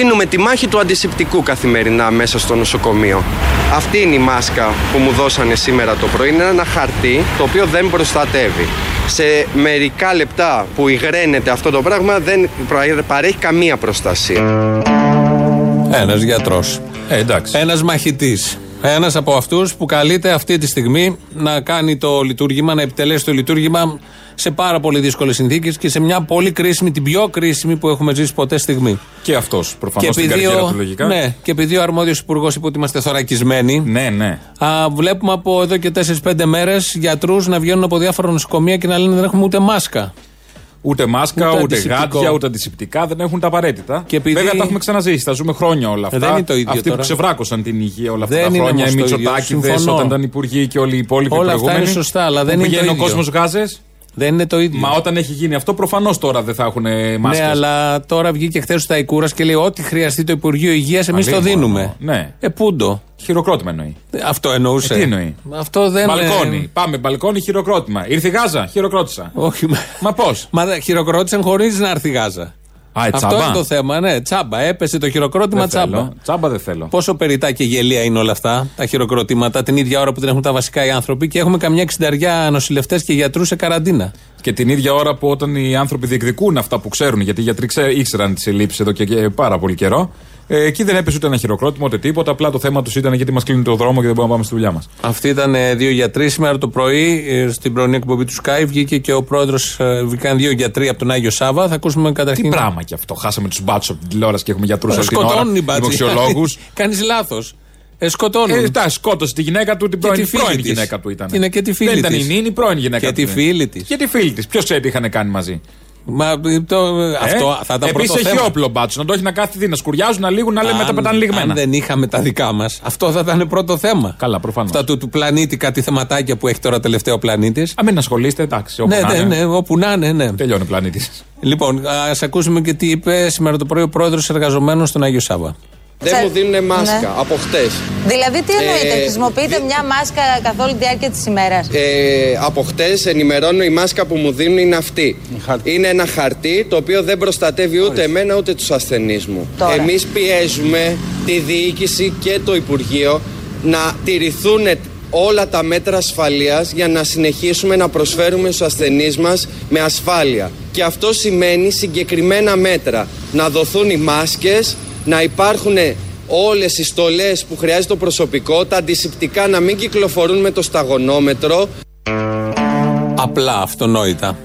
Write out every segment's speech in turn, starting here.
δίνουμε τη μάχη του αντισηπτικού καθημερινά μέσα στο νοσοκομείο. Αυτή είναι η μάσκα που μου δώσανε σήμερα το πρωί. Είναι ένα χαρτί το οποίο δεν προστατεύει. Σε μερικά λεπτά που υγραίνεται αυτό το πράγμα δεν παρέχει καμία προστασία. Ένας γιατρός. Ε, εντάξει. Ένας μαχητής. Ένας από αυτούς που καλείται αυτή τη στιγμή να κάνει το λειτουργήμα, να επιτελέσει το λειτουργήμα σε πάρα πολύ δύσκολες συνθήκες και σε μια πολύ κρίσιμη, την πιο κρίσιμη που έχουμε ζήσει ποτέ στιγμή. Και αυτός προφανώς στην καριέρα του λογικά. Ναι, και επειδή ο αρμόδιος υπουργός είπε ότι είμαστε θωρακισμένοι. Ναι, ναι. Α, βλέπουμε από εδώ και 4-5 μέρες γιατρούς να βγαίνουν από διάφορα νοσοκομεία και να λένε δεν έχουμε ούτε μάσκα. Ούτε μάσκα, ούτε, ούτε γάντια, ούτε αντισηπτικά δεν έχουν τα απαραίτητα. Και επειδή... Βέβαια τα έχουμε ξαναζήσει, θα ζούμε χρόνια όλα αυτά. Δεν είναι το ίδιο Αυτοί τώρα. που ξεβράκωσαν την υγεία όλα αυτά δεν τα χρόνια, οι Μητσοτάκηδες όταν ήταν υπουργοί και όλοι οι υπόλοιποι Όλα αυτά είναι σωστά, αλλά δεν είναι το ίδιο. ο κόσμος γάζες. Δεν είναι το ίδιο. Μα όταν έχει γίνει αυτό, προφανώς τώρα δεν θα έχουν μάσκες. Ναι, αλλά τώρα βγήκε χθες ο Σταϊκούρας και λέει: Ό,τι χρειαστεί το Υπουργείο Υγείας, εμείς το δίνουμε. Ναι. Ε, πούντο. Χειροκρότημα εννοεί. Αυτό εννοούσε. Ε, τι εννοεί; Αυτό δεν Μπαλκόνι. Πάμε, μπαλκόνι, χειροκρότημα. Ήρθε η Γάζα, χειροκρότησα. Όχι. Μα πώς; Μα χειροκρότησαν χωρίς να έρθει η Γάζα. Α, ε, Αυτό είναι το θέμα, ναι. Τσάμπα. Έπεσε το χειροκρότημα δεν τσάμπα. Θέλω. Τσάμπα δεν θέλω. Πόσο περιτά και γελία είναι όλα αυτά, τα χειροκροτήματα, την ίδια ώρα που δεν έχουν τα βασικά οι άνθρωποι και έχουμε καμιά εξινταριά νοσηλευτές και γιατρούς σε καραντίνα. Και την ίδια ώρα που όταν οι άνθρωποι διεκδικούν αυτά που ξέρουν, γιατί οι γιατροί ήξεραν τι ελλείψει εδώ και πάρα πολύ καιρό, ε, εκεί δεν έπεσε ούτε ένα χειροκρότημα ούτε τίποτα. Απλά το θέμα τους ήταν γιατί μας κλείνει το δρόμο και δεν μπορούμε να πάμε στη δουλειά μας. Αυτοί ήταν ε, δύο γιατροί. Σήμερα το πρωί ε, στην πρωινή εκπομπή του Sky βγήκε και ο πρόεδρος. Ε, βγήκαν δύο γιατροί από τον Άγιο Σάβα. Θα ακούσουμε καταρχήν. Τι πράγμα κι αυτό. Χάσαμε τους μπάτσου από την τηλεόραση και έχουμε γιατρούς όλη την ώρα. Σκοτώνουν οι μπάτσοι. Δημοσιολόγου. Κάνεις λάθος. Ε, σκοτώνουν. Ε, τα, σκότωσε τη γυναίκα του, την πρώην, πρώην γυναίκα του ήταν. Είναι και τη φίλη Δεν ήταν η Νίνη, η πρώην γυναίκα και του. Και τη φίλη της. Και τη φίλη της. Ποιος ξέρει τι είχαν κάνει μαζί. Μα το, ε, αυτό θα ήταν Επίσης έχει θέμα. όπλο μπάτσο. Να το έχει να κάθεται, να σκουριάζουν, να λήγουν, να λέμε μετά πετάνε λιγμένα. Αν δεν είχαμε τα δικά μας, αυτό θα ήταν πρώτο θέμα. Καλά, προφανώς. Αυτά του, του πλανήτη, κάτι θεματάκια που έχει τώρα τελευταίο πλανήτη. Α μην ασχολείστε, εντάξει. Όπου ναι, να ναι, είναι. ναι, όπου να είναι, ναι. Τελειώνει ο πλανήτης. Λοιπόν, ας ακούσουμε και τι είπε σήμερα το πρωί ο πρόεδρος εργαζομένων στον Άγιο Σάβα. Δεν μου δίνουν μάσκα Ναι. από χτες. Δηλαδή, τι εννοείτε, Ε, χρησιμοποιείτε δι- μια μάσκα καθ' όλη τη διάρκεια της ημέρας; Ε, από χτες ενημερώνω η μάσκα που μου δίνουν είναι αυτή. Είναι ένα χαρτί το οποίο δεν προστατεύει ούτε εμένα ούτε τους ασθενείς μου. Τώρα. Εμείς πιέζουμε τη διοίκηση και το Υπουργείο να τηρηθούν όλα τα μέτρα ασφαλείας για να συνεχίσουμε να προσφέρουμε στους ασθενείς μας με ασφάλεια. Και αυτό σημαίνει συγκεκριμένα μέτρα. Να δοθούν οι μάσκες, να υπάρχουν όλες οι στολές που χρειάζεται το προσωπικό, τα αντισηπτικά να μην κυκλοφορούν με το σταγονόμετρο. Απλά, αυτονόητα.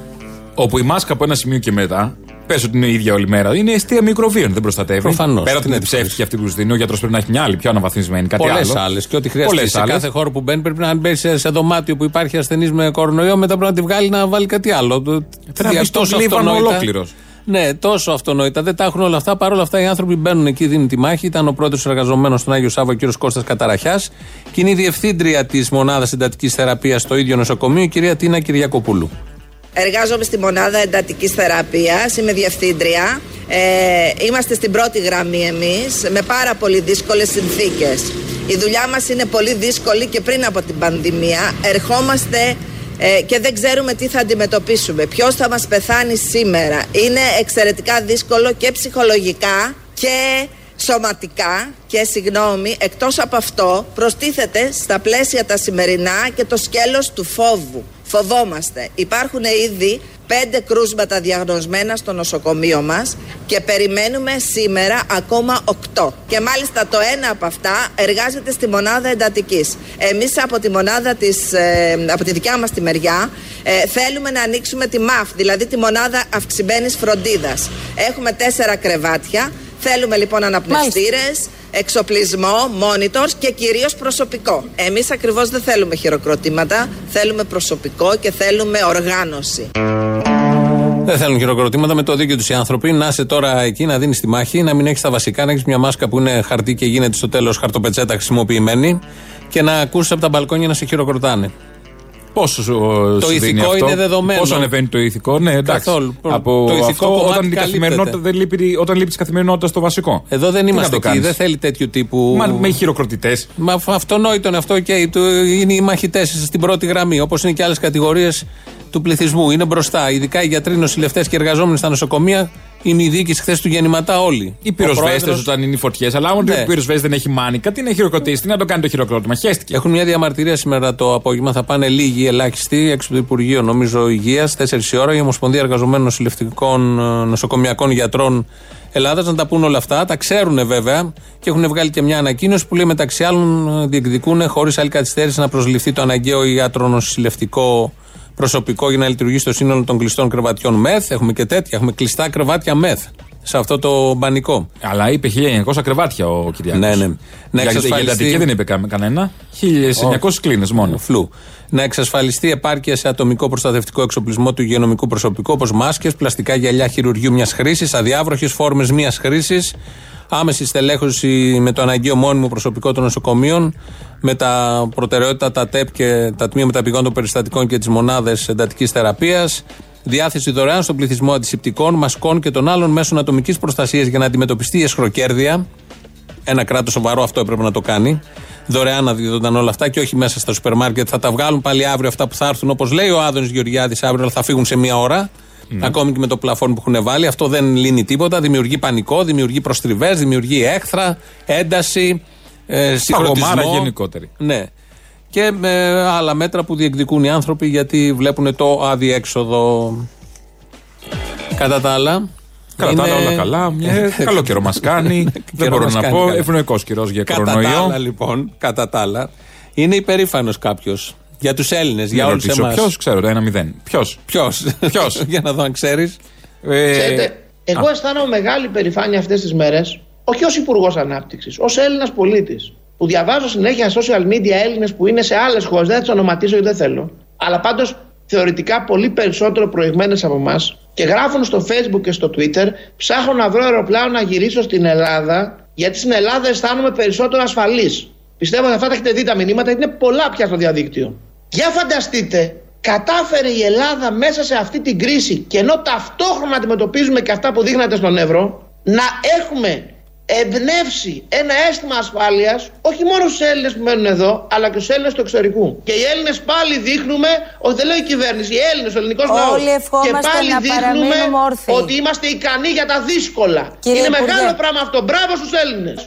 Όπου η μάσκα από ένα σημείο και μετά, πες ότι είναι η ίδια όλη μέρα, είναι αιστεία μικροβίων, δεν προστατεύει. Προφανώς. Πέρα από Τι την να ψεύτικη αυτή που του δίνει, ο γιατρός πρέπει να έχει μια άλλη, πιο αναβαθμισμένη, κάτι Πολλές άλλο. άλλες. Και ό,τι χρειάζεται Πολλές σε άλλες. κάθε χώρο που μπαίνει πρέπει να μπει σε, σε δωμάτιο που υπάρχει ασθενής με κορονοϊό, μετά πρέπει να τη βγάλει να βάλει κάτι άλλο. Το- να μπει στο τόσο λίβανο αυτονόητα. ολόκληρος. Ναι, τόσο αυτονόητα. Δεν τα έχουν όλα αυτά. Παρ' όλα αυτά οι άνθρωποι μπαίνουν εκεί, δίνουν τη μάχη. Ήταν ο πρώτος εργαζομένος στον Άγιο Σάββα, ο κ. Κώστας Καταραχιάς. Και είναι η διευθύντρια της μονάδας εντατικής θεραπείας στο ίδιο νοσοκομείο, η κυρία Τίνα Κυριακοπούλου. Εργάζομαι στη μονάδα εντατικής θεραπείας, είμαι διευθύντρια. Ε, είμαστε στην πρώτη γραμμή εμείς, με πάρα πολύ δύσκολες συνθήκες. Η δουλειά μας είναι πολύ δύσκολη και πριν από την πανδημία. Ερχόμαστε ε, και δεν ξέρουμε τι θα αντιμετωπίσουμε. Ποιος θα μας πεθάνει σήμερα. Είναι εξαιρετικά δύσκολο και ψυχολογικά και σωματικά και συγγνώμη, εκτός από αυτό προστίθεται στα πλαίσια τα σημερινά και το σκέλος του φόβου. Φοβόμαστε. Υπάρχουν ήδη πέντε κρούσματα διαγνωσμένα στο νοσοκομείο μας και περιμένουμε σήμερα ακόμα οκτώ. Και μάλιστα το ένα από αυτά εργάζεται στη μονάδα εντατικής. Εμείς από τη μονάδα της, ε, από τη δικιά μας τη μεριά ε, θέλουμε να ανοίξουμε τη ΜΑΦ, δηλαδή τη μονάδα αυξημένης φροντίδας. Έχουμε τέσσερα κρεβάτια. Θέλουμε λοιπόν αναπνευστήρες, εξοπλισμό, monitors και κυρίως προσωπικό. Εμείς ακριβώς δεν θέλουμε χειροκροτήματα, θέλουμε προσωπικό και θέλουμε οργάνωση. Δεν θέλουν χειροκροτήματα με το δίκιο τους οι άνθρωποι. Να είσαι τώρα εκεί, να δίνεις τη μάχη, να μην έχεις τα βασικά, να έχεις μια μάσκα που είναι χαρτί και γίνεται στο τέλος χαρτοπετσέτα χρησιμοποιημένη και να ακούσει από τα μπαλκόνια να σε χειροκροτάνε. Πόσο σου Το σου δίνει ηθικό αυτό, είναι δεδομένο. Πόσο ανεβαίνει το ηθικό, ναι, εντάξει. Καθόλου. Από Το ηθικό αυτό, κομμάτι όταν, η καλύπτεται. καθημερινότητα δεν λείπει, όταν λείπεις τη καθημερινότητα στο βασικό. Εδώ δεν Τι να είμαστε το εκεί. κάνεις; Δεν θέλει τέτοιου τύπου. Μα με χειροκροτητές. Μα αυ- αυτονόητο είναι αυτό και το- είναι οι μαχητές στην πρώτη γραμμή. Όπως είναι και άλλες κατηγορίες του πληθυσμού. Είναι μπροστά. Ειδικά οι γιατροί, νοσηλευτές και εργαζόμενοι στα νοσοκομεία Η μη διοίκηση χθες του γεννηματά όλοι. Οι Ο πυροσβέστε πρόεδρος- όταν είναι οι φωτιές. Αλλά άμα Ναι. ο πυροσβέστης δεν έχει μάνικα, τι να χειροκροτήσει, τι να το κάνει το χειροκρότημα. Χαίστηκε. Έχουν μια διαμαρτυρία σήμερα το απόγευμα. Θα πάνε λίγοι ελάχιστοι έξω από το Υπουργείο, νομίζω, Υγείας, 4 η ώρα. Η Ομοσπονδία Εργαζομένων Νοσηλευτικών ε, Νοσοκομιακών Γιατρών Ελλάδας να τα πούν όλα αυτά. Τα ξέρουν βέβαια και έχουν βγάλει και μια ανακοίνωση που λέει μεταξύ άλλων ε, διεκδικούν χωρίς άλλη καθυστέρηση να προσληφθεί το αναγκαίο ιατρονοσηλευτικό προσωπικό για να λειτουργήσει το σύνολο των κλειστών κρεβατιών ΜΕΘ. Έχουμε και τέτοια. Έχουμε κλειστά κρεβάτια ΜΕΘ σε αυτό το μπανικό. Αλλά είπε 1900 κρεβάτια ο Κυριάκος. Ναι, ναι. Να Για για εξασφαλιστεί- εντατική δεν είπε κα- κανένα. 1900 κλίνες μόνο. Φλου. Να εξασφαλιστεί επάρκεια σε ατομικό προστατευτικό εξοπλισμό του υγειονομικού προσωπικού, όπως μάσκες, πλαστικά γυαλιά χειρουργείου μιας χρήσης, αδιάβροχες φόρμες μιας χρήσης, άμεση στελέχωση με το αναγκαίο μόνιμο προσωπικό των νοσοκομείων, με τα προτεραιότητα τα ΤΕΠ και τα τμήματα πηγών των περιστατικών και τις μονάδες εντατικής θεραπείας, διάθεση δωρεάν στον πληθυσμό αντισηπτικών, μασκών και των άλλων μέσων ατομικής προστασίας για να αντιμετωπιστεί η εσχροκέρδεια. Ένα κράτος σοβαρό αυτό έπρεπε να το κάνει. Δωρεάν να δίδονταν όλα αυτά και όχι μέσα στα σούπερ μάρκετ. Θα τα βγάλουν πάλι αύριο αυτά που θα έρθουν. Όπως λέει ο Άδωνης Γεωργιάδης αύριο, αλλά θα φύγουν σε μία ώρα. Ακόμη και με το πλαφόν που έχουν βάλει. Αυτό δεν λύνει τίποτα. Δημιουργεί πανικό, δημιουργεί προστριβές, δημιουργεί έχθρα, ένταση, ε, συγχρονισμό. Παγωμάρα γενικότερη. Ναι. Και με άλλα μέτρα που διεκδικούν οι άνθρωποι γιατί βλέπουν το αδιέξοδο. Κατά τα άλλα. Κατά τα άλλα είναι- όλα καλά. Μια- Καλό καιρό μας κάνει. δεν Καιρό μπορώ μας να κάνει, πω. καλά. Ευνοϊκός καιρός για Κατά τα κορονοϊό. άλλα, λοιπόν, κατά τα άλλα, είναι υπερήφανος κάποιος για τους Έλληνες, για Για όλους εμάς. Ποιος ξέρω, το 1-0. Ποιος; Ποιος; Ποιος; για να δω αν ξέρεις. Ε, Ξέρετε, εγώ αισθάνομαι μεγάλη περηφάνεια αυτές τις μέρες, όχι ως Υπουργός Ανάπτυξης, ως Έλληνας πολίτης. Που διαβάζω συνέχεια social media Έλληνες που είναι σε άλλες χώρες, δεν θα τους ονοματίζω γιατί δεν θέλω. Αλλά πάντως θεωρητικά πολύ περισσότερο προηγμένες από εμάς και γράφουν στο Facebook και στο Twitter: Ψάχνω να βρω αεροπλάνο να γυρίσω στην Ελλάδα, γιατί στην Ελλάδα αισθάνομαι περισσότερο ασφαλής. Πιστεύω ότι αυτά τα έχετε δει τα μηνύματα, γιατί είναι πολλά πια στο διαδίκτυο. Για φανταστείτε, κατάφερε η Ελλάδα μέσα σε αυτή την κρίση και ενώ ταυτόχρονα αντιμετωπίζουμε και αυτά που δείχνατε στον Εύρο, να έχουμε εμπνεύσει ένα αίσθημα ασφάλειας όχι μόνο στους Έλληνες που μένουν εδώ, αλλά και στους Έλληνες του εξωτερικού. Και οι Έλληνες πάλι δείχνουμε, όχι δεν λέω η κυβέρνηση, οι Έλληνες, ο ελληνικός λαός. Όλοι ευχόμαστε Και πάλι να δείχνουμε παραμείνουμε όρθιοι. ότι είμαστε ικανοί για τα δύσκολα. Κύριε Είναι Υπουργέ. μεγάλο πράγμα αυτό. Μπράβο στους Έλληνες.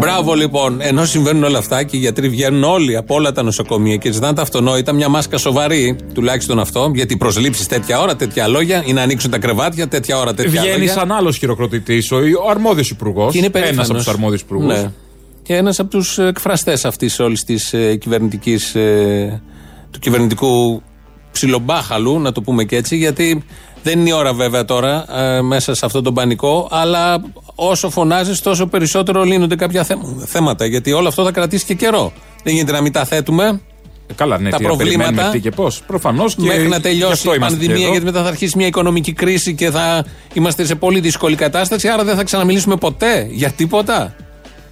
Μπράβο λοιπόν, ενώ συμβαίνουν όλα αυτά και οι γιατροί βγαίνουν όλοι από όλα τα νοσοκομεία και ζητάνε τα αυτονόητα, μια μάσκα σοβαρή, τουλάχιστον αυτό, γιατί προσλήψεις τέτοια ώρα, τέτοια λόγια, ή να ανοίξουν τα κρεβάτια, τέτοια ώρα, τέτοια Βγαίνει λόγια. σαν άλλος χειροκροτητής ο, ο αρμόδιος υπουργός. Και είναι Ένας περήφανος. από τους αρμόδιους υπουργούς. Ναι. Και ένας από τους εκφραστές αυτής όλης της ε, κυβερνητικής. Ε, του κυβερνητικού ψιλομπάχαλου, να το πούμε και έτσι, γιατί δεν είναι η ώρα βέβαια τώρα ε, μέσα σε αυτόν τον πανικό, αλλά όσο φωνάζεις, τόσο περισσότερο λύνονται κάποια θέ- θέματα. Γιατί όλο αυτό θα κρατήσει και καιρό. Δεν γίνεται να μην τα θέτουμε Ε, Καλά, ναι, Τα τι να προβλήματα- περιμένουμε, τι και πώς. Προφανώς και. μέχρι να γι' τελειώσει αυτό η είμαστε και πανδημία, εδώ. γιατί μετά θα αρχίσει μια οικονομική κρίση και θα είμαστε σε πολύ δύσκολη κατάσταση. Άρα δεν θα ξαναμιλήσουμε ποτέ για τίποτα.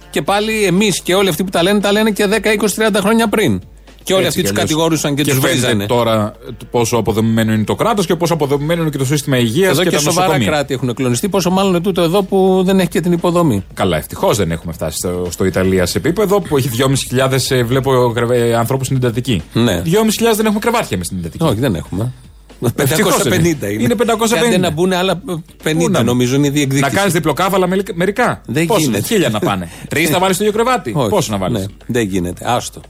Και πάλι εμείς και όλοι αυτοί που τα λένε, τα λένε και 10, 20, 30 χρόνια πριν. Και όλοι Έτσι αυτοί τους κι αλλιώς. κατηγορούσαν και, τους φαίνεται βρίζανε. τώρα πόσο αποδομημένο είναι το κράτος και πόσο αποδομημένο είναι και το σύστημα υγείας Εδώ και, και, τα σοβαρά νοσοκομεία. κράτη έχουν κλονιστεί, πόσο μάλλον τούτο εδώ που δεν έχει και την υποδομή. Καλά, ευτυχώς δεν έχουμε φτάσει στο, στο Ιταλία σε επίπεδο που έχει 2.500 ε, βλέπω ε, ανθρώπους στην εντατική. Ναι. 2.500 δεν έχουμε κρεβάτια με στην εντατική. Όχι, δεν έχουμε. Ευτυχώς 550 δεν είναι. είναι. Είναι 550. Και άντε να μπουν άλλα 50 Πού να- νομίζω είναι η διεκδίκηση. Να κάνεις διπλοκάβαλα με- μερικά. Δεν Πόσο, γίνεται. Χίλια να πάνε. Τρεις να βάλεις στο ίδιο κρεβάτι. Όχι. Πόσο να βάλεις; Ναι, δεν γίνεται. Άστο.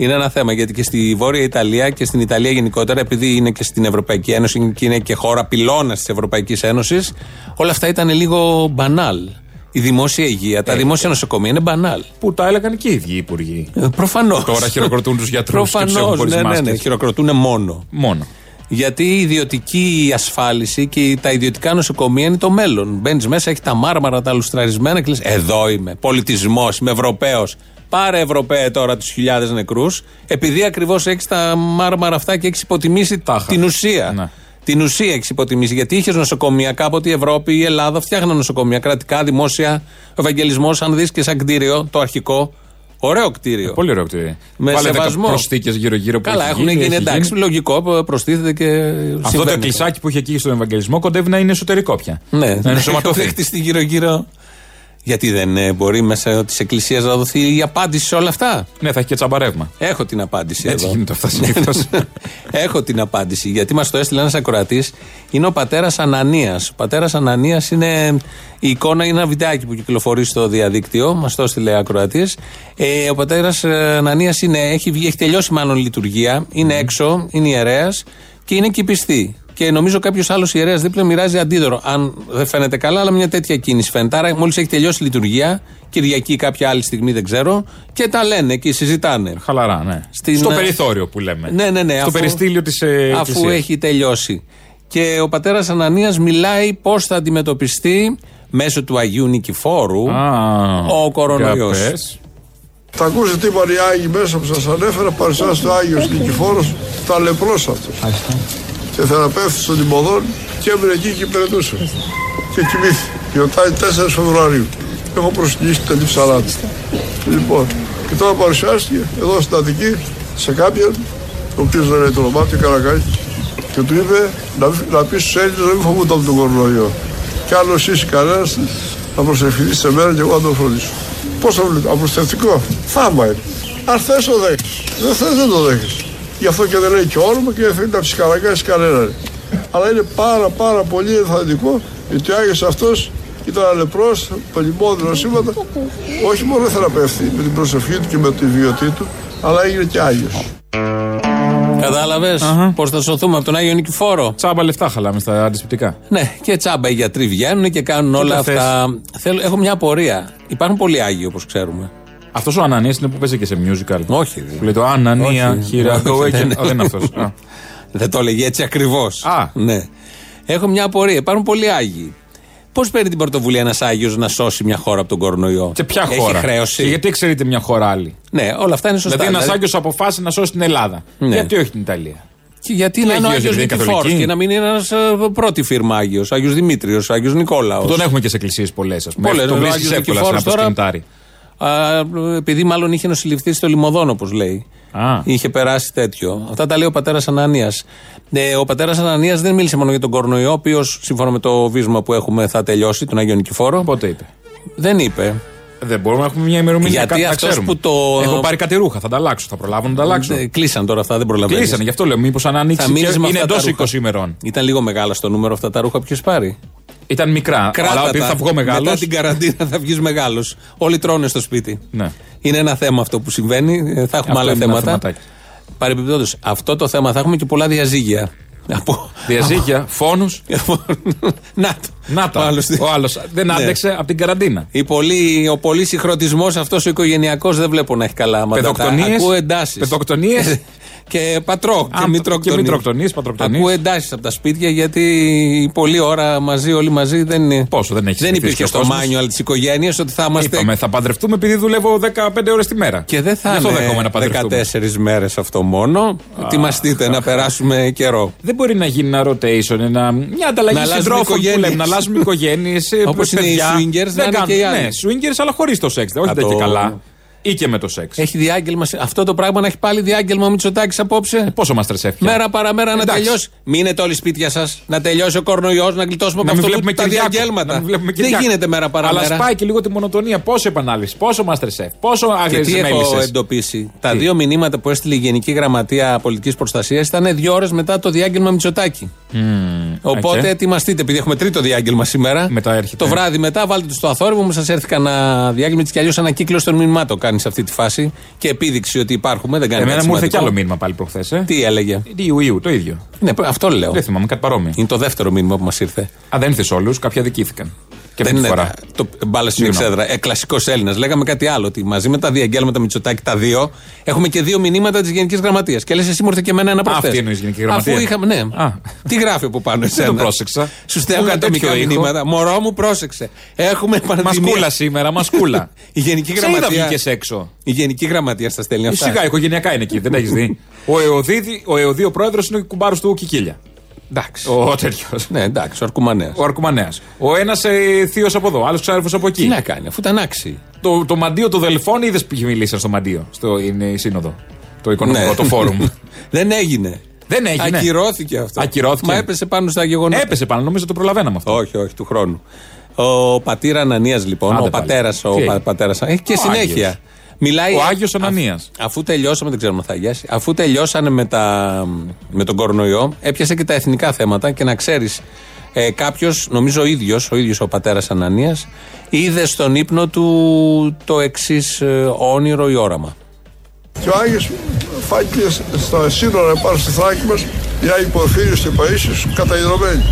Είναι ένα θέμα γιατί και στη Βόρεια Ιταλία και στην Ιταλία γενικότερα, επειδή είναι και στην Ευρωπαϊκή Ένωση και είναι και χώρα πυλώνας της Ευρωπαϊκής Ένωσης, όλα αυτά ήταν λίγο μπανάλ. Η δημόσια υγεία, τα δημόσια νοσοκομεία είναι μπανάλ. Που τα έλεγαν και οι ίδιοι οι υπουργοί. Προφανώς. Τώρα χειροκροτούν τους γιατρούς και τους έχουν Προφανώ. χωρίς Ναι, ναι, ναι. μάσκες. Χειροκροτούν μόνο. Μόνο. Γιατί η ιδιωτική ασφάλιση και τα ιδιωτικά νοσοκομεία είναι το μέλλον. Μπαίνεις μέσα, έχεις τα μάρμαρα, τα λουστραρισμένα και λες: Εδώ είμαι. Πολιτισμός, είμαι Ευρωπαίος. Πάρε Ευρωπαίε τώρα τους χιλιάδες νεκρούς, επειδή ακριβώς έχεις τα μάρμαρα αυτά και έχεις υποτιμήσει Τάχα. την ουσία. Ναι. Την ουσία έχεις υποτιμήσει. Γιατί είχες νοσοκομεία κάποτε η Ευρώπη, η Ελλάδα φτιάχναν νοσοκομεία κρατικά, δημόσια, ο Ευαγγελισμός. Αν δεις και σαν κτίριο, το αρχικό, ωραίο κτίριο. Πολύ ωραίο κτίριο. Με Βάλε σεβασμό. προσθήκες γύρω-γύρω που Καλά, έχει έχουν γίνει, έχει εντάξει, λογικό, προστίθεται και. Αυτό το συμβαίνουν. εκκλησάκι που είχε εκεί στον Ευαγγελισμό κοντεύει να είναι εσωτερικό πια. Ναι, Να είναι Έχουν σωματώθη. χτιστεί γύρω-γύρω. Γιατί δεν ε, μπορεί μέσα της Εκκλησίας να δοθεί η απάντηση σε όλα αυτά; Ναι, θα έχει και τσαμπαρεύμα. Έχω την απάντηση Έτσι εδώ. γίνεται αυτά συνήθως. Έχω την απάντηση. Γιατί μας το έστειλε ένας ακροατής. Είναι ο πατέρας Ανανίας. Ο πατέρας Ανανίας είναι. Η εικόνα είναι ένα βιντεάκι που κυκλοφορεί στο διαδίκτυο. Μας το έστειλε ακροατής. Ε, ο πατέρας Ανανίας έχει, βγει- έχει τελειώσει μάλλον λειτουργία. Είναι έξω, είναι ιερέας και είναι και πιστή. Και νομίζω κάποιος άλλος ιερέας δίπλα μοιράζει αντίδωρο. Αν δεν φαίνεται καλά, αλλά μια τέτοια κίνηση φαίνεται. Άρα, μόλις έχει τελειώσει η λειτουργία, Κυριακή κάποια άλλη στιγμή δεν ξέρω, και τα λένε και συζητάνε. Χαλαρά, ναι. Στην, Στο ε, περιθώριο που λέμε. Ναι, ναι, ναι. Στο αφού- περιστήλιο της ε, Αφού Εκκλησίας. έχει τελειώσει. Και ο πατέρας Ανανίας μιλάει πώς θα αντιμετωπιστεί μέσω του Αγίου Νικηφόρου Α, ο κορονοϊός. για πες. Θα ακούσετε τι είπαν οι Άγιοι μέσα που σας ανέφερα, παρουσιάζει το Άγιος Νικηφόρος, ταλαιπρός αυτός. Και θεραπεύτης των τιμωδών και έμεινε εκεί και υπηρετούσε. Και κοιμήθηκε. Γιορτάει 4 Φεβρουαρίου. Έχω προσεγγίσει τελείω 40. Λοιπόν, και τώρα παρουσιάστηκε εδώ στην Αττική σε κάποιον, ο οποίος δεν είναι το όνομά του, Καρακάκης, και του είπε να, μην- να πει στους Έλληνες να μην φοβούνται από τον κορονοϊό. Και άλλο εσύ κανένας να προσευχηθείς σε μένα και εγώ να τον φροντίσω. Πώς το βλέπετε, απλουστευτικό. Θαύμα είναι. Αν θες το δέχεις. Δεν θες δεν το δέχεις. Γι' αυτό και δεν λέει και όνομα και δεν θέλει να ψυχαναγκάσει κανέναν. Αλλά είναι πάρα πάρα πολύ ενθαρρυντικό γιατί ο Άγιος αυτός ήταν αλεπρός, πελιμόδι νοσήματα. Όχι μόνο θεραπεύτη με την προσευχή του και με τη βιωτή του, αλλά έγινε και Άγιος. Κατάλαβες Αχα. πώ θα σωθούμε από τον Άγιο Νικηφόρο. Τσάμπα λεφτά χαλάμε στα αντισηπτικά. Ναι, και τσάμπα οι γιατροί βγαίνουν και κάνουν όλα τα θες. αυτά. Θέλω, έχω μια απορία. Υπάρχουν πολλοί Άγιοι όπως ξέρουμε. Αυτός ο Ανανίας είναι που παίζει και σε musical. Όχι. Που λέει το Ανανία, Όχι. χείρα, go Όχι, away. δεν Α, δεν είναι αυτός. Δεν το έλεγε έτσι ακριβώς. Α. Ναι. Έχω μια απορία. Υπάρχουν πολλοί Άγιοι. Πώς παίρνει την πρωτοβουλία ένας Άγιος να σώσει μια χώρα από τον κορονοϊό; Σε ποια Έχει χώρα; χρέωση; Και γιατί εξαιρείται μια χώρα άλλη; Ναι, όλα αυτά είναι σωστά. Δηλαδή ένας Δηλαδή, Άγιος αποφάσισε να σώσει την Ελλάδα. Ναι. Γιατί όχι την Ιταλία; Και γιατί να είναι ο Άγιος, Άγιο γιατί είναι Νικηφόρο καθολική; και να μην είναι ένας πρώτη φίρμα Άγιος. Άγιος Δημήτριος, Άγιος Νικόλαος. Που τον έχουμε και σε εκκλησίες πολλές, ας πούμε. Πολλές, Τον ο βρίσκει Άγιος εύκολα σε ένα Νικηφόρος τώρα- προσκυνητάρι. επειδή μάλλον είχε νοσηλευτεί στο Λιμωδόν, όπως λέει. Α. Είχε περάσει τέτοιο. Αυτά τα λέει ο πατέρας Ανανίας. Ε, ο πατέρας Ανανίας δεν μίλησε μόνο για τον κορονοϊό, ο οποίος σύμφωνα με το βίσμα που έχουμε θα τελειώσει, τον Άγιο Νικηφόρο. Πότε είπε; Δεν είπε. Δεν μπορούμε να έχουμε μια ημερομηνία Γιατί κάτι να αυτός ξέρουμε. που το- Έχω πάρει κάτι ρούχα, θα τα αλλάξω. Θα προλάβω να τα αλλάξω. Ε, Κλείσαν τώρα αυτά, δεν προλαβαίνεις. Κλείσανε, γι' αυτό λέω. Μήπως αν ανοίξει. Θα μείνεις και με είναι αυτά τα εντός ρούχα. 20 ημερών. Ήταν λίγο μεγάλα στο νούμερο αυτά τα ρούχα, ποιος πάρει. Ήταν μικρά. Κράτα αλλά επειδή τα. θα βγω μεγάλος. Μετά την καραντίνα θα βγεις μεγάλος. Όλοι τρώνε στο σπίτι. Ναι. Είναι ένα θέμα αυτό που συμβαίνει. Ε, Θα έχουμε Αυτό άλλα είναι ένα θέματα. θεματάκι. Παρεμπιπτόντως, αυτό το θέμα θα έχουμε και πολλά διαζύγια. Από... Διαζύγια, φόνους. Να το. Να τα. Άλλωστε. Ο άλλος δεν Ναι. άντεξε από την καραντίνα. Η πολύ, ο πολύ συγχρονισμό αυτός ο οικογενειακός δεν βλέπω να έχει καλά μαντάτα. Παιδοκτονίες. Ακούω εντάσεις. Παιδοκτονίες. και πατρό. Α, και μητροκτονίες. και μητροκτονίες, πατροκτονίες. Ακούω εντάσεις από τα σπίτια γιατί η πολλή ώρα μαζί, όλοι μαζί δεν είναι. Πόσο δεν έχεις Δεν συνηθίσει υπήρχε ο στο κόσμος; μάνιο αλλά της οικογένειας ότι θα είμαστε. Είπαμε, θα παντρευτούμε επειδή δουλεύω 15 ώρες τη μέρα. Και δεν θα Γι' αυτό δέχομαι να είναι παντρευτούμε. 14 μέρες αυτό μόνο. Ετοιμαστείτε να περάσουμε καιρό. Δεν μπορεί να γίνει ένα rotation, ένα, μια ανταλλαγή Να αλλάζουμε συντρόφων που οικογένειες. λέμε, να αλλάζουμε οικογένειες. Όπως είναι οι swingers, να είναι και οι άλλοι. Ναι, swingers, αλλά χωρίς το σεξ. Όχι Α, δεν το- και καλά. Ή και με το σεξ. Έχει διάγγελμα. σε- Αυτό το πράγμα να έχει πάλι διάγγελμα ο Μητσοτάκης απόψε; Πόσο μας τρεσέφια. Μέρα παραμέρα να Εντάξει. τελειώσει. Μείνετε όλοι σπίτια σας. Να τελειώσει ο κορονοϊός, να γλιτώσουμε Να από μην αυτό βλέπουμε το, τα Κυριάκο. διαγγέλματα. Να μην βλέπουμε Δεν Κυριάκο. γίνεται μέρα παραμέρα. Αλλά σπάει και λίγο τη μονοτονία. Πόσο επανάληψη, πόσο Masterchef, πόσο Και άγριε τι έχω μέλισσε. εντοπίσει; Τα δύο μηνύματα που έστειλε η Γενική Γραμματεία Πολιτικής Προστασίας ήταν δύο ώρες μετά το διάγγελμα Μητσοτάκη. Οπότε οκ. ετοιμαστείτε, επειδή έχουμε τρίτο διάγγελμα σήμερα. Μετά έρχεται. Το βράδυ μετά, βάλτε το στο αθόρυβο μου, σας έρθει κανένα διάγγελμα έτσι κι αλλιώς ανακύκλωση των μηνυμάτων κάνεις σε αυτή τη φάση. Και επίδειξη ότι υπάρχουμε, δεν κάνει Εμένα κάτι μου ήρθε κι σημαντικό. άλλο μήνυμα πάλι προχθές. Ε. Τι έλεγε; Ιου, Ιου, το ίδιο. Ναι, αυτό λέω. Δεν θυμάμαι κάτι παρόμοιο. Είναι το δεύτερο μήνυμα που μας ήρθε. Α, δεν ήρθες σε όλους, κάποια δικήθηκαν. Και Δεν αυτή τη είναι φορά. το μπάλα στην Συγγνώμη. εξέδρα. Ε, κλασικός Έλληνας. Λέγαμε κάτι άλλο. Ότι μαζί με τα διαγγέλματα Μητσοτάκη τα δύο, έχουμε και δύο μηνύματα της Γενικής Γραμματείας. Και λες, εσύ μου ήρθε και εμένα ένα προχθές. αυτή εννοείς Γενική Γραμματεία. Αφού είχαμε, ναι. Α. Τι γράφει από πάνω εσένα; το πρόσεξα. Σου στέλνουν Είχα ατομικά τέτοιο ήχο. μηνύματα. Μωρό μου, πρόσεξε. Έχουμε πανδημία. Μασκούλα σήμερα, μασκούλα. Η Γενική Σε είδα Γραμματεία. βγήκες έξω. Η Γενική Γραμματεία στα στέλνει αυτά. Σιγά, οικογενειακά είναι εκεί, δεν έχεις δει. Ο Εωδίδη, ο Εωδή ο πρόεδρος είναι ο κουμπάρος του Κικίλια. Εντάξει. Ο τέτοιος. Ναι, εντάξει, ο Αρκουμανέας. Ο Αρκουμανέας. Ο ένας ε, θείος από εδώ, άλλος ξάδερφος από Τι εκεί. να κάνει, αφού ήταν άξιοι. Το, το μαντίο των Δελφών είδες που μιλήσαν στο μαντίο. Στο είναι η σύνοδο. Το οικονομικό, Ναι. το φόρουμ. Δεν έγινε. Δεν έγινε. Ακυρώθηκε αυτό. Ακυρώθηκε. Μα έπεσε πάνω στα γεγονότα. Έπεσε πάνω, νομίζω το προλαβαίναμε αυτό. Όχι, όχι, του χρόνου. Ο πατήρα Ανανίας λοιπόν, Άντε ο πάλι. πατέρας. Ο Τι πα, έγινε; πατέρας, έχει και Ο συνέχεια. Άγιος. Μιλάει, Ο Άγιος αφ- Ανανίας. Αφού τελειώσαμε, δεν ξέρουμε αν θα αγιάσει. Αφού τελειώσανε με, τα, με τον κορονοϊό, έπιασε και τα εθνικά θέματα και να ξέρεις, ε, κάποιος, νομίζω ο ίδιος, ο ίδιος ο πατέρας Ανανίας, είδε στον ύπνο του το εξής όνειρο ή όραμα. Και ο Άγιος φάγηκε στα σύνορα πάνω στη Θράκη μας οι Άγιοι Πορφύριος και Παΐσιος καταϊδρωμένοι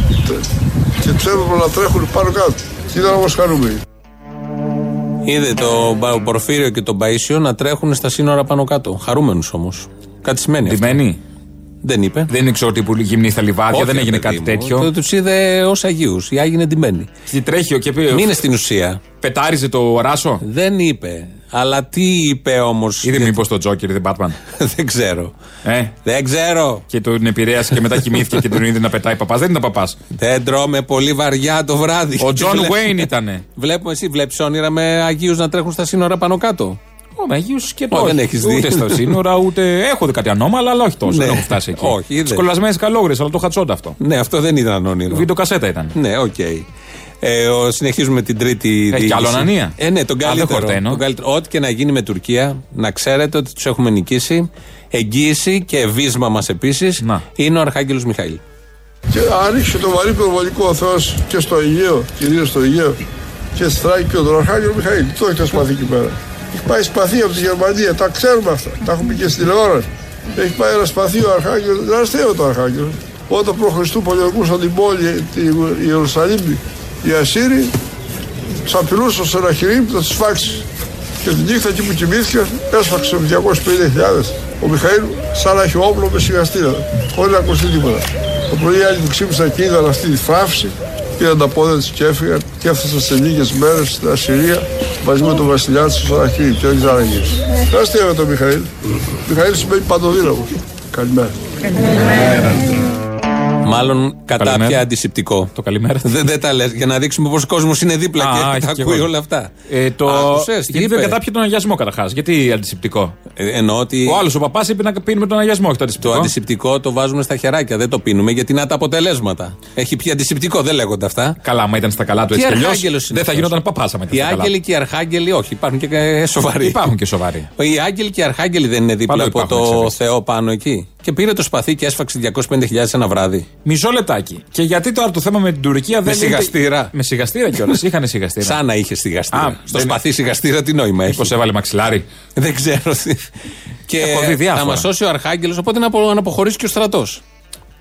και τους έπρεπε να τρέχουν πάνω κάτω. Και ήταν όμως χαρούμενοι. Είδε τον Πα- Πορφύριο και τον Παίσιο να τρέχουν στα σύνορα πάνω κάτω. Χαρούμενους όμως. Κάτι σημαίνει. αυτό. Ντυμένοι. Δεν είπε. Δεν είναι ξέρω τύπου γυμνή στα λιβάδια, Όχι, δεν ρε έγινε παιδί κάτι μου. τέτοιο. Τους είδε ως Αγίους. Οι Άγιοι είναι ντυμένοι. Τι τρέχει και πει. Μην είναι στην ουσία. Πετάριζε το ράσο; Δεν είπε. Αλλά τι είπε όμως. Είδε μήπως το Τζόκερ, δεν Batman. δεν ξέρω. Ε, Δεν ξέρω. και τον επηρέασε και μετά κοιμήθηκε και τον είδε να πετάει παπάς. Δεν ήταν παπάς. Δεν τρώμε πολύ βαριά το βράδυ. Ο Τζον Βλέ- Βέιν ήτανε. Βλέπουμε εσύ, βλέπεις όνειρα με Αγίους να τρέχουν στα σύνορα πάνω κάτω. Ο Μεγίου και Ω, το. δεν έχεις δει. Ούτε στα σύνορα, ούτε. Έχω δει κάτι ανώμαλα, αλλά όχι τόσο. Ναι. Δεν έχω φτάσει εκεί. Όχι, είδε. Σκολασμένε καλόγρε, αλλά το χατσόντα αυτό. Ναι, αυτό δεν ήταν όνειρο. Βίντεο κασέτα ήταν. Ναι, οκ. Ε, ο- συνεχίζουμε την τρίτη Έχει διοίκηση. κι άλλο Ανανία; Ε, ναι, τον Α, δεν καλύτερο. χορταίνω. τον καλύτερο. Ό,τι και να γίνει με Τουρκία, να ξέρετε ότι τους έχουμε νικήσει. Εγγύηση και βίσμα μας επίσης Να. είναι ο Αρχάγγελος Μιχαήλ. Και ανοίξει το βαρύ προβολικό ο Θεός και στο Αιγαίο, κυρίως στο Αιγαίο και στη Θράκη και τον Αρχάγγελο Μιχαήλ. Τι το έχετε σπαθεί εκεί πέρα. Έχει πάει σπαθί από τη Γερμανία, τα ξέρουμε αυτά. Τα έχουμε και στην τηλεόραση. Έχει πάει ένα σπαθί ο Αρχάγγελος, δεν αστείο το Αρχάγγελο. Όταν προ Χριστού πολιορκούσαν την πόλη, τη Ιερουσαλήμ, οι Ασσύριοι, του απειλούσε στο Σεραχηρήμ να του φάξει. Και τη νύχτα εκεί που κοιμήθηκε, έσφαξε με 250.000. Ο Μιχαήλ σαν να έχει όπλο με σιγαστήρα, χωρίς να ακουστεί τίποτα. Το πρωί οι άλλοι που ξύπνησαν και είδαν αυτή τη φράυση, πήραν τα πόδια της και έφυγαν και έφτασαν σε λίγες μέρες στην Ασσυρία μαζί με τον βασιλιά τη στο Σαραχήρι και δεν ξαναγύρισε. Δεν αστείευε τον Μιχαήλ; Μιχαήλ σημαίνει παντοδύναμο. Καλημέρα. Μάλλον κατά Καλημέρα. πια αντισηπτικό. Το καλημέρα. Δεν, δεν τα λες για να δείξουμε πως ο κόσμος είναι δίπλα Α, και έχει τα και ακούει εγώ. όλα αυτά. Ε, το... Άκουσες, τι γιατί δεν είπε; κατάπιε τον αγιασμό καταρχάς. Γιατί αντισηπτικό; Ε, εννοώ ότι Ο άλλος ο παπάς είπε να πίνουμε τον αγιασμό, όχι το αντισηπτικό. το αντισηπτικό το βάζουμε στα χεράκια. Δεν το πίνουμε γιατί να τα αποτελέσματα. Έχει πει αντισηπτικό, δεν λέγονται αυτά. Καλά, άμα ήταν στα καλά του Τι έτσι κι αλλιώς. αρχάγγελος είναι Δεν θα αυτός; γινόταν παπάς άμα ήταν Οι στα καλά. άγγελοι και οι αρχάγγελοι, όχι, υπάρχουν και ε, σοβαροί. Υπάρχουν και σοβαροί. Οι άγγελοι και οι αρχάγγελοι δεν είναι δίπλα Παντού από υπάρχουν, το ξέρεις. Θεό πάνω εκεί. Και πήρε το σπαθί και έσφαξε 250.000 ένα βράδυ. Μισό λεπτάκι. Και γιατί τώρα το θέμα με την Τουρκία δεν. Με σιγαστήρα. Με σιγαστήρα κιόλας. Είχαν σιγαστήρα. Σαν να είχε σιγαστήρα. Α, Στο δεν- σπαθί σιγαστήρα τι νόημα έχει; Πώ έβαλε μαξιλάρι; Δεν ξέρω. τι. και Έχω δει θα διάφορα. μας σώσει ο Αρχάγγελος, οπότε να απο- να αποχωρήσει και ο στρατός.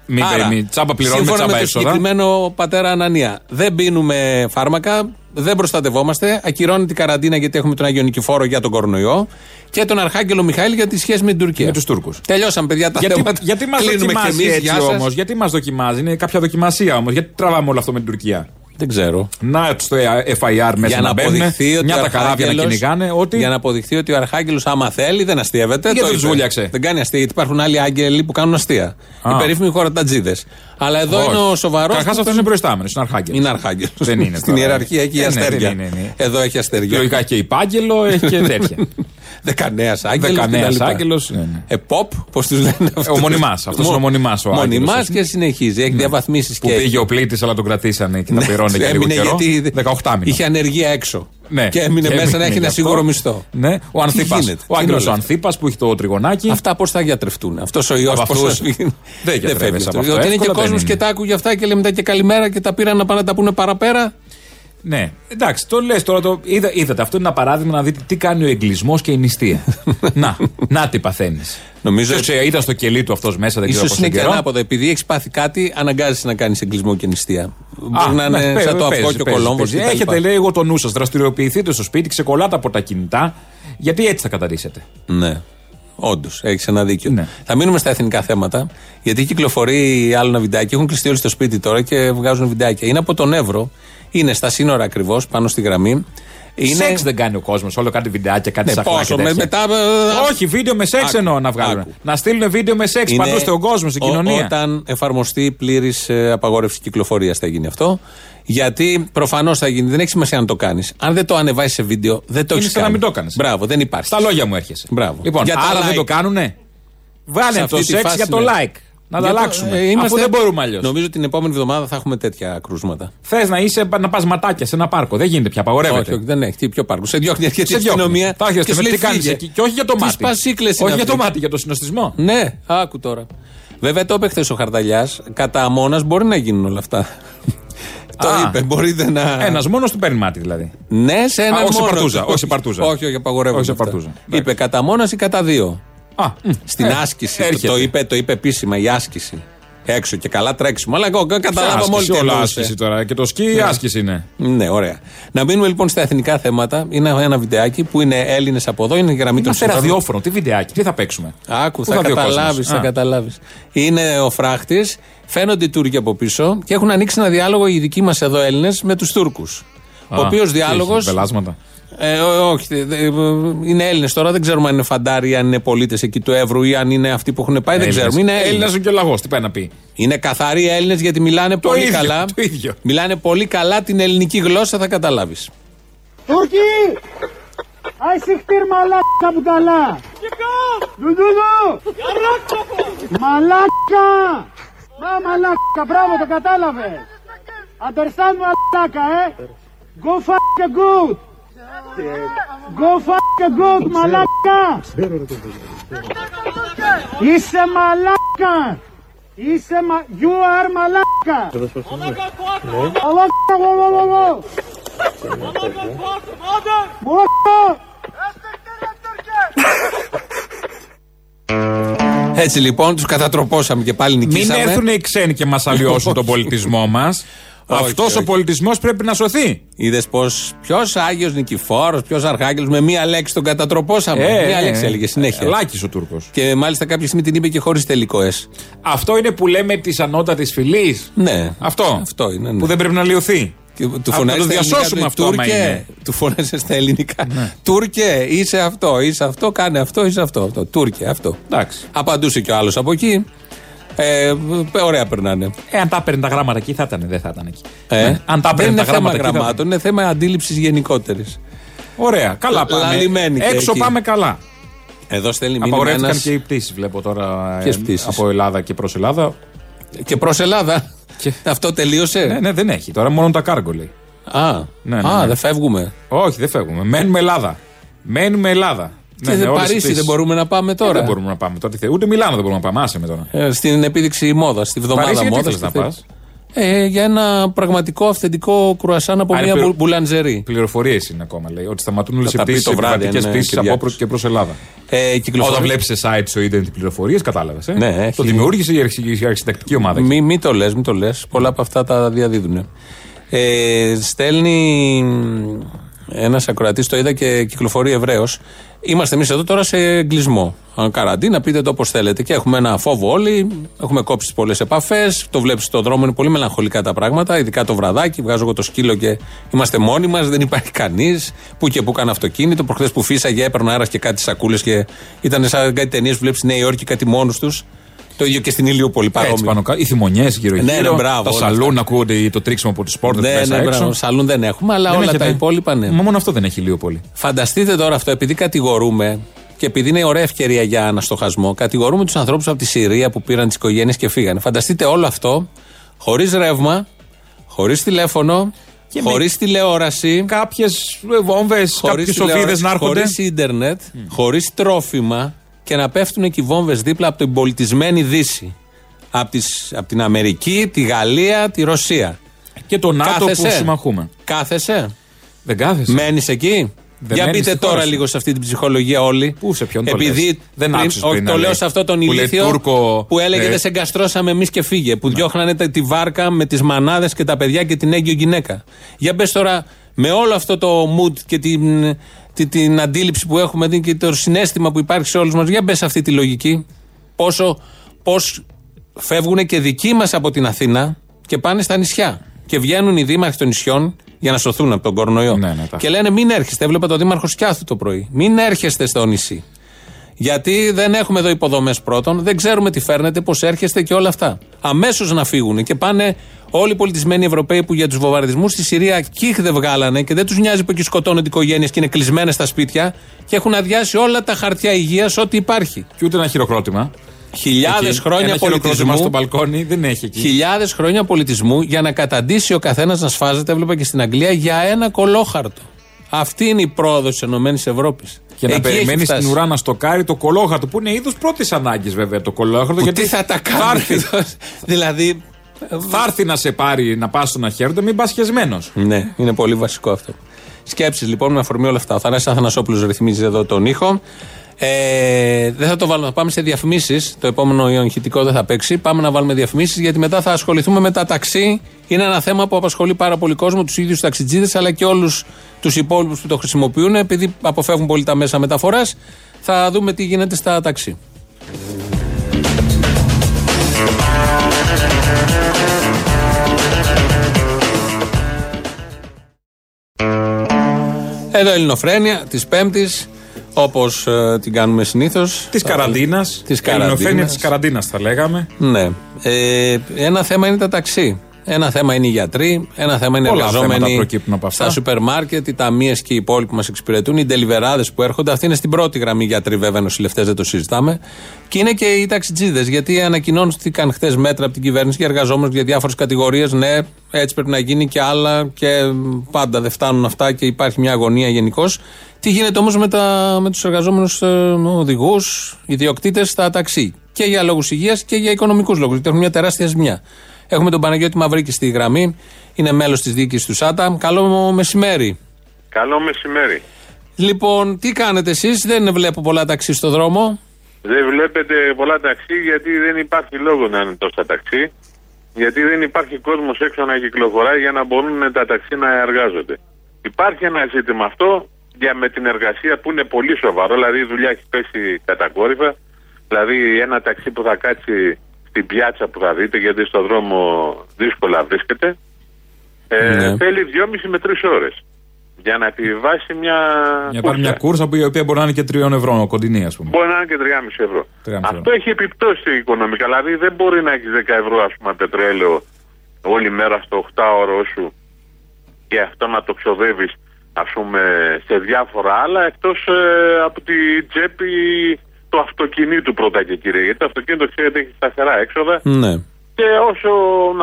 Μην μη, τσάμπα πληρώνουμε, σύμφωνα τσάμπα με το έσοδα. συγκεκριμένο πατέρα Ανανία, δεν πίνουμε φάρμακα, δεν προστατευόμαστε, ακυρώνει την καραντίνα γιατί έχουμε τον Άγιο Νικηφόρο για τον κορονοϊό και τον Αρχάγγελο Μιχαήλ για τη σχέση με την Τουρκία. Με τους Τούρκους. Τελειώσαμε, παιδιά, τα Γιατί, θέματα. γιατί μας Κλείνουμε δοκιμάζει κι εμείς, έτσι γεια σας. όμως, γιατί μας δοκιμάζει, είναι κάποια δοκιμασία όμως, γιατί τραβάμε όλο αυτό με την Τουρκία. Δεν ξέρω. Να στο FIR μέσα για να, να μπαίνουν, αποδειχθεί ότι μια ο τα καράβια να Αρχάγγελος- κυνηγάνε, ότι. Για να αποδειχθεί ότι ο Αρχάγγελος, άμα θέλει, δεν αστείευεται. Γιατί το τους είπε. βούλιαξε; Δεν κάνει αστεία, γιατί υπάρχουν άλλοι άγγελοι που κάνουν αστεία. Α. Οι περίφημοι χωρατατζίδε. Αλλά εδώ Όχι. είναι ο σοβαρός. Καταρχάς αυτός είναι προϊστάμενος, είναι αρχάγγελος. Είναι αρχάγγελος. Δεν είναι Στην τώρα. ιεραρχία έχει Ε, ναι, αστέρια. ναι, ναι, ναι. Εδώ έχει αστέρια. Λογικά και υπάγγελο, έχει και τέτοια. Δεκανέας άγγελος. Δεκανέας άγγελος, ναι, ναι. Εποπ, πώς τους λένε αυτού. Ο μονιμάς, αυτός είναι ο μονιμάς ο άγγελος, Μονιμάς ας πούμε. και συνεχίζει. Έχει διαβαθμίσεις που και. πήγε ο πλήτης, αλλά τον κρατήσανε και τα Ναι, πληρώνε για λίγο έμεινε καιρό. γιατί 18 μήνε. Είχε ανεργία έξω. Ναι. Και έμεινε Και μέσα έμεινε να έχει γι' ένα αυτό. σίγουρο μισθό. Ναι, ο Τι Ανθίπας. γίνεται, Ο τι Άγγελος είναι ο όλα Ανθίπας που έχει το τριγωνάκι. Αυτά πώς θα γιατρευτούν. Αυτός ο ιό Από πώ αυτούς θα φύγει. δεν γιατρεύεσαι φεύγει από αυτό. αυτό. Διότι είναι και Εύκολα δεν κόσμος είναι. και τα άκουγε αυτά και λέει μετά και καλημέρα και τα πήραν να πάνε να τα πούνε παραπέρα. Ναι, εντάξει, το λες τώρα. Το... Είδα, είδατε, αυτό είναι ένα παράδειγμα να δείτε τι κάνει ο εγκλισμός και η νηστεία. να, να τι παθαίνεις. Νομίζω Ποιος, ε, ήταν στο κελί του αυτός μέσα, δεν ξέρω ίσως πόσο είναι και καιρό. ανάποδα. Επειδή έχεις πάθει κάτι, αναγκάζεσαι να κάνεις εγκλισμό και νηστεία. Α, Μπορεί να ναι, είναι παίζει, σαν το παίζει, αυγό και ο παίζει, κολόμβο. παίζει. Έχετε, λέει, εγώ το νου σας. Δραστηριοποιηθείτε στο σπίτι, ξεκολλάτε από τα κινητά. Γιατί έτσι θα καταρρίσετε. Ναι. Όντως, έχεις ένα δίκιο. Ναι. Θα μείνουμε στα εθνικά θέματα, γιατί κυκλοφορεί άλλο ένα βιντεάκι. Έχουν κλειστεί όλοι στο σπίτι τώρα και βγάζουν βιντεάκια. Είναι από τον Εύρο, είναι στα σύνορα ακριβώς, πάνω στη γραμμή. Είναι... Σεξ δεν κάνει ο κόσμος. Όλο κάτι βιντεάκια, κάτι Ναι, σαχλά πόσο, και με, τέτοια. μετά. ε, Όχι, βίντεο με σεξ Άκου, εννοώ να βγάλουν. άκου. Να στείλουν βίντεο με σεξ Είναι παντού στον κόσμο, στην ο- κοινωνία. Όταν εφαρμοστεί πλήρης απαγόρευση κυκλοφορίας θα γίνει αυτό. Γιατί προφανώς θα γίνει. Δεν έχει σημασία να το κάνεις. Αν δεν το ανεβάσεις σε βίντεο, δεν το Είναι έχεις σαν να μην το έκανες. Μπράβο, δεν υπάρχει. Στα λόγια μου έρχεσαι. Μπράβο. Λοιπόν, Για τα άρα δεν like. το κάνουνε. Σε Βάλε αυτή το τη σεξ φάση, για το ναι. like. Να τα Για το- αλλάξουμε. ε, Αφού δεν μπορούμε αλλιώς. Νομίζω την επόμενη εβδομάδα θα έχουμε τέτοια κρούσματα. Θες να είσαι να πας ματάκια σε ένα πάρκο. Δεν γίνεται πια, απαγορεύεται. Όχι, όχι, δεν έχει. Τι πιο πάρκο. Σε διώχνει η αρχή Σε τη διώχνει. αστυνομία. Τα έχετε και σου με λέει, τι κάνεις «Φύγε». εκεί. Και όχι για το Τις μάτι. πασίκλες είναι Όχι για το αυτές. μάτι, για το συνοστισμό. Ναι, άκου τώρα. Βέβαια το είπε χθες ο Χαρταλιάς. Κατά αμόνας μπορεί να γίνουν όλα αυτά. το Α. είπε. Μπορείτε να. Ένας μόνος του παίρνει μάτι δηλαδή. Ναι, σε έναν όχι σε μόνος. παρτούζα, όχι σε παρτούζα. Όχι, όχι, απαγορεύονται Όχι σε αυτά. παρτούζα. Είπε κατά μόνα ή κατά δύο. Α, μ, Στην ε, άσκηση. έρχεται. Το είπε, το είπε επίσημα η άσκηση. Έξω και καλά τρέξιμο. Αλλά εγώ Ποια καταλάβαμε όλοι άσκηση, τι όλα εννοούσε. άσκηση τώρα. Και το σκι άσκηση είναι. Ναι, ωραία. Να μείνουμε λοιπόν στα εθνικά θέματα. Είναι ένα βιντεάκι που είναι Έλληνες από εδώ, είναι η γραμμή των Είμαστε συμφέροντων. ραδιόφωνο, τι βιντεάκι, τι θα παίξουμε; Άκου, Πού θα δει ο καταλάβεις, κόσμος; θα Α. καταλάβεις. Είναι ο φράχτης, φαίνονται οι Τούρκοι από πίσω και έχουν ανοίξει ένα διάλογο οι δικοί μας εδώ Έλληνες με τους Τούρκους. Ο Α, οποίος τι διάλογο. έχει, Πελάσματα. Ε, ό- όχι, δε- δε- είναι Έλληνες τώρα, δεν ξέρουμε αν είναι φαντάροι, αν είναι πολίτες εκεί του Εύρου ή αν είναι αυτοί που έχουν πάει, δεν ξέρουμε. Είναι Έλληνα Έλληνες. είναι και ο λαγό, τι πάει να πει; Είναι καθαροί Έλληνες γιατί μιλάνε πολύ ίδιο, καλά. το ίδιο. Μιλάνε πολύ καλά την ελληνική γλώσσα, θα καταλάβεις. Τούρκοι! Άι συχτήρ μαλάκα πουταλά! Δουδούδου! Μαλάκα! Μα μαλάκα, μπράβο, το κατάλαβες! Understand μαλάκα, ε! Go fucking good! Go fucking good, μαλάκα! Είσαι μαλάκα! Είσαι μα... You are μαλάκα! Μαλάκα, βο, βο, βο, βο. Μαλάκα! Έτσι λοιπόν, τους κατατροπώσαμε και πάλι Μην νικήσαμε. έρθουν οι ξένοι και μας αλλοιώσουν τον πολιτισμό μας. Όχι, Αυτός όχι. ο πολιτισμός πρέπει να σωθεί. Είδες πως ποιος Άγιος Νικηφόρος, ποιος Αρχάγγελος, με μία λέξη τον κατατροπώσαμε. μία λέξη έλεγε συνέχεια. Λάκη ο Τούρκος. Και μάλιστα κάποια στιγμή την είπε και χωρίς τελικό S. Αυτό είναι που λέμε της ανώτατης φυλής. Ναι. Αυτό. Αυτό είναι. Ναι. Που δεν πρέπει να λιωθεί. Και του Α, φωνάζεις να το στα ελληνικά, διασώσουμε του, αυτό, άμα Τούρκε, είναι. Ναι. του φωνάζεις στα ελληνικά. Τούρκε, είσαι αυτό, είσαι αυτό, κάνε αυτό, είσαι αυτό. αυτό. Τούρκε, αυτό. Εντάξει. Απαντούσε και ο άλλος από εκεί. Ε, ωραία περνάνε. Ε, αν τα έπαιρνε τα γράμματα εκεί θα ήταν, δεν θα ήταν εκεί. Ε, Ναι. Αν τα δεν έπαιρνε είναι τα θέμα γράμματα εκεί. θα ήταν. γραμμάτων, είναι θέμα αντίληψης γενικότερης. Ωραία, καλά πάμε. Λαλημένοι και Έξω εκεί. πάμε καλά. Εδώ στέλνει μήνυμα Απαγορεύτηκαν ένας και οι πτήσεις, βλέπω τώρα. ε, Ποιες πτήσεις; Από Ελλάδα και προς Ελλάδα. και προς Ελλάδα. Και- Αυτό τελείωσε; Ναι, ναι, δεν έχει. Τώρα μόνο τα κάργο λέει. Α, Ναι, ναι, α ναι. δεν φεύγουμε. Όχι, δεν φεύγουμε. Μένουμε Ελλάδα. Μένουμε Ελλάδα. Και δεν όλες οι Παρίσι πτήσεις. δεν μπορούμε να πάμε Ε, τώρα. Δεν μπορούμε να πάμε τώρα. τι θε- Ούτε Μιλάνο δεν μπορούμε να πάμε. Άσε με τώρα. Ε, στην επίδειξη μόδας, στη βδομάδα Παρίσι, γιατί μόδας. θέλεις να πας; Ε, για ένα πραγματικό αυθεντικό κρουασάν από Α, είναι μια πληρο- μπου- μπουλαντζερή. Πληροφορίες είναι ακόμα λέει. Ότι σταματούν όλε Θα οι τα πει πτήσει το βράδυ, επιβατικέ αν είναι πτήσει από Κυριάκος. προ- και προς Ελλάδα. Ε, κυκλοφορεί- Όταν βλέπεις σε site στο ίντερνετ πληροφορίες, κατάλαβες. Ε; Ναι, έχει. Το δημιούργησε η αρχι- η αρχιτεκτική ομάδα. Μη, μη το λες, μη το λες. Πολλά από αυτά τα διαδίδουν. Ε, στέλνει ένας ακροατής, το είδα και κυκλοφορεί Εβραίο. Είμαστε εμείς εδώ τώρα σε εγκλισμό. Αν καραντίνα, πείτε το όπως θέλετε. Και έχουμε ένα φόβο όλοι. Έχουμε κόψει πολλές επαφές. Το βλέπεις στον δρόμο, είναι πολύ μελαγχολικά τα πράγματα. Ειδικά το βραδάκι. Βγάζω εγώ το σκύλο και είμαστε μόνοι μας. Δεν υπάρχει κανείς. Που και που κάνει αυτοκίνητο. Προχθές που φύσαγε, έπαιρνα αέρα και κάτι σακούλες και ήταν σαν κάτι ταινίες που βλέπεις στη Νέα Υόρκη κάτι μόνος τους. Το ίδιο και στην Ηλιούπολη Έτσι παρόμοιο. πάνω κάτω. Οι θυμονιές γύρω-γύρω. Ναι, ναι, μπράβο, τα όλα σαλούν αυτά. ακούγονται το τρίξιμο από τις πόρτες Ναι, μέσα ναι, έξω. μπράβο. Σαλούν δεν έχουμε, αλλά Δεν όλα έχετε. τα υπόλοιπα ναι. Μα μόνο αυτό δεν έχει λίγο πολύ. Φανταστείτε τώρα αυτό, επειδή κατηγορούμε και επειδή είναι ωραία ευκαιρία για αναστοχασμό, κατηγορούμε τους ανθρώπους από τη Συρία που πήραν τις οικογένειες και φύγανε. Φανταστείτε όλο αυτό χωρίς ρεύμα, χωρίς τηλέφωνο, Και με- χωρίς τηλεόραση. Κάποιες βόμβες, κάποιες σοφίδες να έρχονται. Χωρίς ίντερνετ, χωρίς τρόφιμα και να πέφτουν εκεί βόμβες δίπλα από την πολιτισμένη Δύση. Από, τις, από την Αμερική, τη Γαλλία, τη Ρωσία. Και το ΝΑΤΟ που Κάθεσαι. συμμαχούμε. Κάθεσαι. Δεν κάθεσαι. Μένεις εκεί. Δεν Για μένεις πείτε στη χώρα τώρα σου. λίγο σε αυτή την ψυχολογία όλοι. Πού, σε ποιον το Επειδή λες; Δεν πριν- άκουσες Όχι, πριν το να λέω λέει. σε αυτό τον Που λέει ηλίθιο Τούρκο, που έλεγε ε, δεν σε εγκαστρώσαμε εμείς και φύγε. Που διώχνανε τα- τη βάρκα με τις μανάδες και τα παιδιά και την έγκυο γυναίκα. Για μπε τώρα με όλο αυτό το mood και την, την, την αντίληψη που έχουμε και το συνέστημα που υπάρχει σε όλους μας. Για μπες σε αυτή τη λογική. Πόσο πώς φεύγουν και δικοί μας από την Αθήνα και πάνε στα νησιά. Και βγαίνουν οι δήμαρχοι των νησιών για να σωθούν από τον κορονοϊό. Ναι, ναι, τα- και λένε μην έρχεστε. Έβλεπα τον Δήμαρχο Σκιάθου το πρωί. Μην έρχεστε στο νησί. Γιατί δεν έχουμε εδώ υποδομές πρώτον, δεν ξέρουμε τι φέρνετε, πώς έρχεστε και όλα αυτά. Αμέσως να φύγουν και πάνε όλοι οι πολιτισμένοι Ευρωπαίοι που για τους βομβαρδισμούς στη Συρία κύχ δεν βγάλανε και δεν τους νοιάζει που εκεί σκοτώνονται οικογένειες και είναι κλεισμένες στα σπίτια και έχουν αδειάσει όλα τα χαρτιά υγείας ό,τι υπάρχει. Και ούτε ένα χειροκρότημα. Χιλιάδες Εκεί. χρόνια Ένα χειροκρότημα στο πολιτισμού. μπαλκόνι δεν έχει εκεί. Χιλιάδες χρόνια πολιτισμού για να καταντήσει ο καθένας να σφάζεται, έβλεπα και στην Αγγλία, για ένα κολόχαρτο. Αυτή είναι η πρόοδος της ΕΕ. Και να περιμένεις στην ουρά να στοκάρει το κολόχαρτο που είναι είδο πρώτης ανάγκης βέβαια το κολόχαρτο. Γιατί τι θα τα Θα κάνεις. έρθει, δηλαδή. θα έρθει να σε πάρει να πας στον αχαίροντα, μην πας χεσμένος. Ναι, είναι πολύ βασικό αυτό. Σκέψεις λοιπόν με αφορμή όλα αυτά. Ο Θανάσης Αθανασόπουλος ρυθμίζει εδώ τον ήχο. Ε, δεν θα το βάλουμε, θα πάμε σε διαφημίσεις. Το επόμενο ιονχητικό δεν θα παίξει. Πάμε να βάλουμε διαφημίσεις γιατί μετά θα ασχοληθούμε με τα ταξί. Είναι ένα θέμα που απασχολεί πάρα πολύ κόσμο, τους ίδιους ταξιτζίδες αλλά και όλους τους υπόλοιπους που το χρησιμοποιούν. Επειδή αποφεύγουν πολύ τα μέσα μεταφοράς, θα δούμε τι γίνεται στα ταξί. Εδώ Ελληνοφρένια της Πέμπτης, όπως την κάνουμε συνήθως. Της καραντίνας. Της Η ελληνοφρένεια καραντίνας. τη καραντίνας θα λέγαμε. Ναι. Ε, ένα θέμα είναι τα ταξί. Ένα θέμα είναι οι γιατροί. Ένα θέμα είναι οι Πολλά θέματα εργαζόμενοι προκύπτουν από αυτά. στα σούπερ μάρκετ, οι ταμείες και οι υπόλοιποι που μας εξυπηρετούν, οι ντελιβεράδες που έρχονται. Αυτή είναι στην πρώτη γραμμή γιατροί, βέβαια, νοσηλευτέ, δεν το συζητάμε. Και είναι και οι ταξιτζίδες, γιατί ανακοινώθηκαν χθες μέτρα από την κυβέρνηση για εργαζόμενους για διάφορες κατηγορίες. Ναι, έτσι πρέπει να γίνει και άλλα και πάντα δεν φτάνουν αυτά και υπάρχει μια αγωνία γενικώ. Τι γίνεται όμως με, τα- με τους εργαζόμενους ε, οδηγούς, ιδιοκτήτες στα ταξί; Και για λόγους υγείας και για οικονομικούς λόγους, γιατί έχουν μια τεράστια ζημιά. Έχουμε τον Παναγιώτη Μαυρίκη στη γραμμή. Είναι μέλος της διοίκησης του ΣΑΤΑ. Καλό μεσημέρι. Καλό μεσημέρι. Λοιπόν, τι κάνετε εσείς, δεν βλέπω πολλά ταξί στο δρόμο. Δεν βλέπετε πολλά ταξί γιατί δεν υπάρχει λόγο να είναι τόσα ταξί. Γιατί δεν υπάρχει κόσμος έξω να κυκλοφοράει για να μπορούν τα ταξί να εργάζονται. Υπάρχει ένα ζήτημα αυτό για με την εργασία που είναι πολύ σοβαρό. Δηλαδή η δουλειά έχει πέσει κατακόρυφα. Δηλαδή ένα ταξί που θα κάτσει στην πιάτσα που θα δείτε γιατί στον δρόμο δύσκολα βρίσκεται. Ε, Ναι. Θέλει 2,5 με 3 ώρες για να επιβάσει μια. Για να πάρει μια κούρσα που η οποία μπορεί να είναι και 3 ευρώ κοντινή, ας πούμε. Μπορεί να είναι και 3,5 ευρώ. 3,5 Αυτό έχει επιπτώσει οικονομικά. Δηλαδή δεν μπορεί να έχεις 10 ευρώ ας πούμε, πετρέλαιο όλη μέρα στο 8ωρο σου και αυτό να το ξοδεύεις ας πούμε σε διάφορα άλλα εκτός ε, από τη τσέπη του αυτοκινήτου πρώτα και κύριε γιατί το αυτοκίνητο ξέρετε έχει σταθερά έξοδα Ναι. και όσο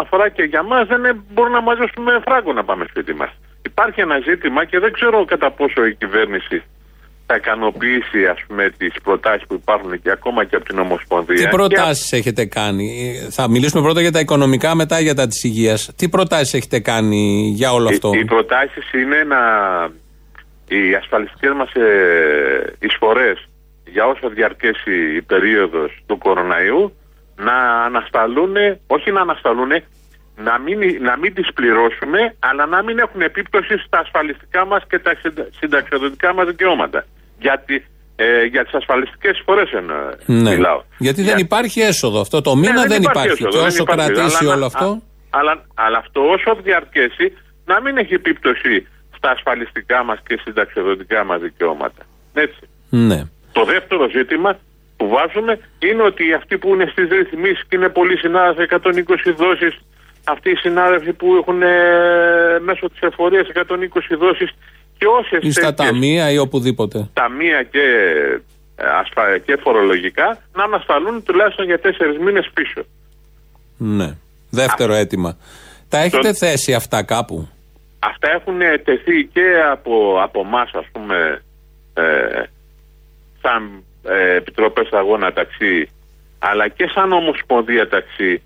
αφορά και για μας δεν είναι- μπορούμε να μαζέψουμε φράγκο να πάμε σπίτι μας. Υπάρχει ένα ζήτημα και δεν ξέρω κατά πόσο η κυβέρνηση θα ικανοποιήσει ας πούμε τις προτάσεις που υπάρχουν και ακόμα και από την Ομοσπονδία. Τι Και προτάσεις έχετε κάνει; Ε, Θα μιλήσουμε πρώτα για τα οικονομικά, μετά για τα της υγείας. Τι προτάσεις έχετε κάνει για όλο αυτό; Οι, οι προτάσεις είναι να οι ασφαλιστικές μας ε, εισφορές για όσο διαρκέσει η περίοδος του κοροναϊού να ανασταλούν, όχι να ανασταλούν, να μην, να μην τις πληρώσουμε αλλά να μην έχουν επίπτωση στα ασφαλιστικά μας και τα συντα- συνταξιοδοτικά μας δικαιώματα. Γιατί, ε, για τις ασφαλιστικές εισφορές εννοώ, Ναι. μιλάω. Γιατί δεν Για- υπάρχει έσοδο. Αυτό το ναι, μήνα δεν, υπάρχει. έσοδο, Και δεν όσο υπάρχει. κρατήσει Αλλά όλο να- αυτό; α- αλλά, αλλά αυτό όσο διαρκέσει να μην έχει επίπτωση στα ασφαλιστικά μας και συνταξιοδοτικά μας δικαιώματα. Έτσι. Ναι. Το δεύτερο ζήτημα που βάζουμε είναι ότι αυτοί που είναι στις ρυθμίσεις και είναι πολλοί συνάδελφοι 120 δόσεις αυτοί οι συνάδελφοι που έχουν ε, μέσω της εφορίας 120 δόσεις και όσες Ή στα τέτοιες ταμεία ή οπουδήποτε. ταμεία και, ε, ασφα... και φορολογικά να ανασταλούν τουλάχιστον για τέσσερις μήνες πίσω. Ναι. Δεύτερο αίτημα. Τα έχετε θέσει αυτά κάπου; Αυτά έχουν τεθεί και από, από εμάς, ας πούμε, ε, σαν ε, Επιτροπές Αγώνα Ταξί, αλλά και σαν Ομοσπονδία Ταξί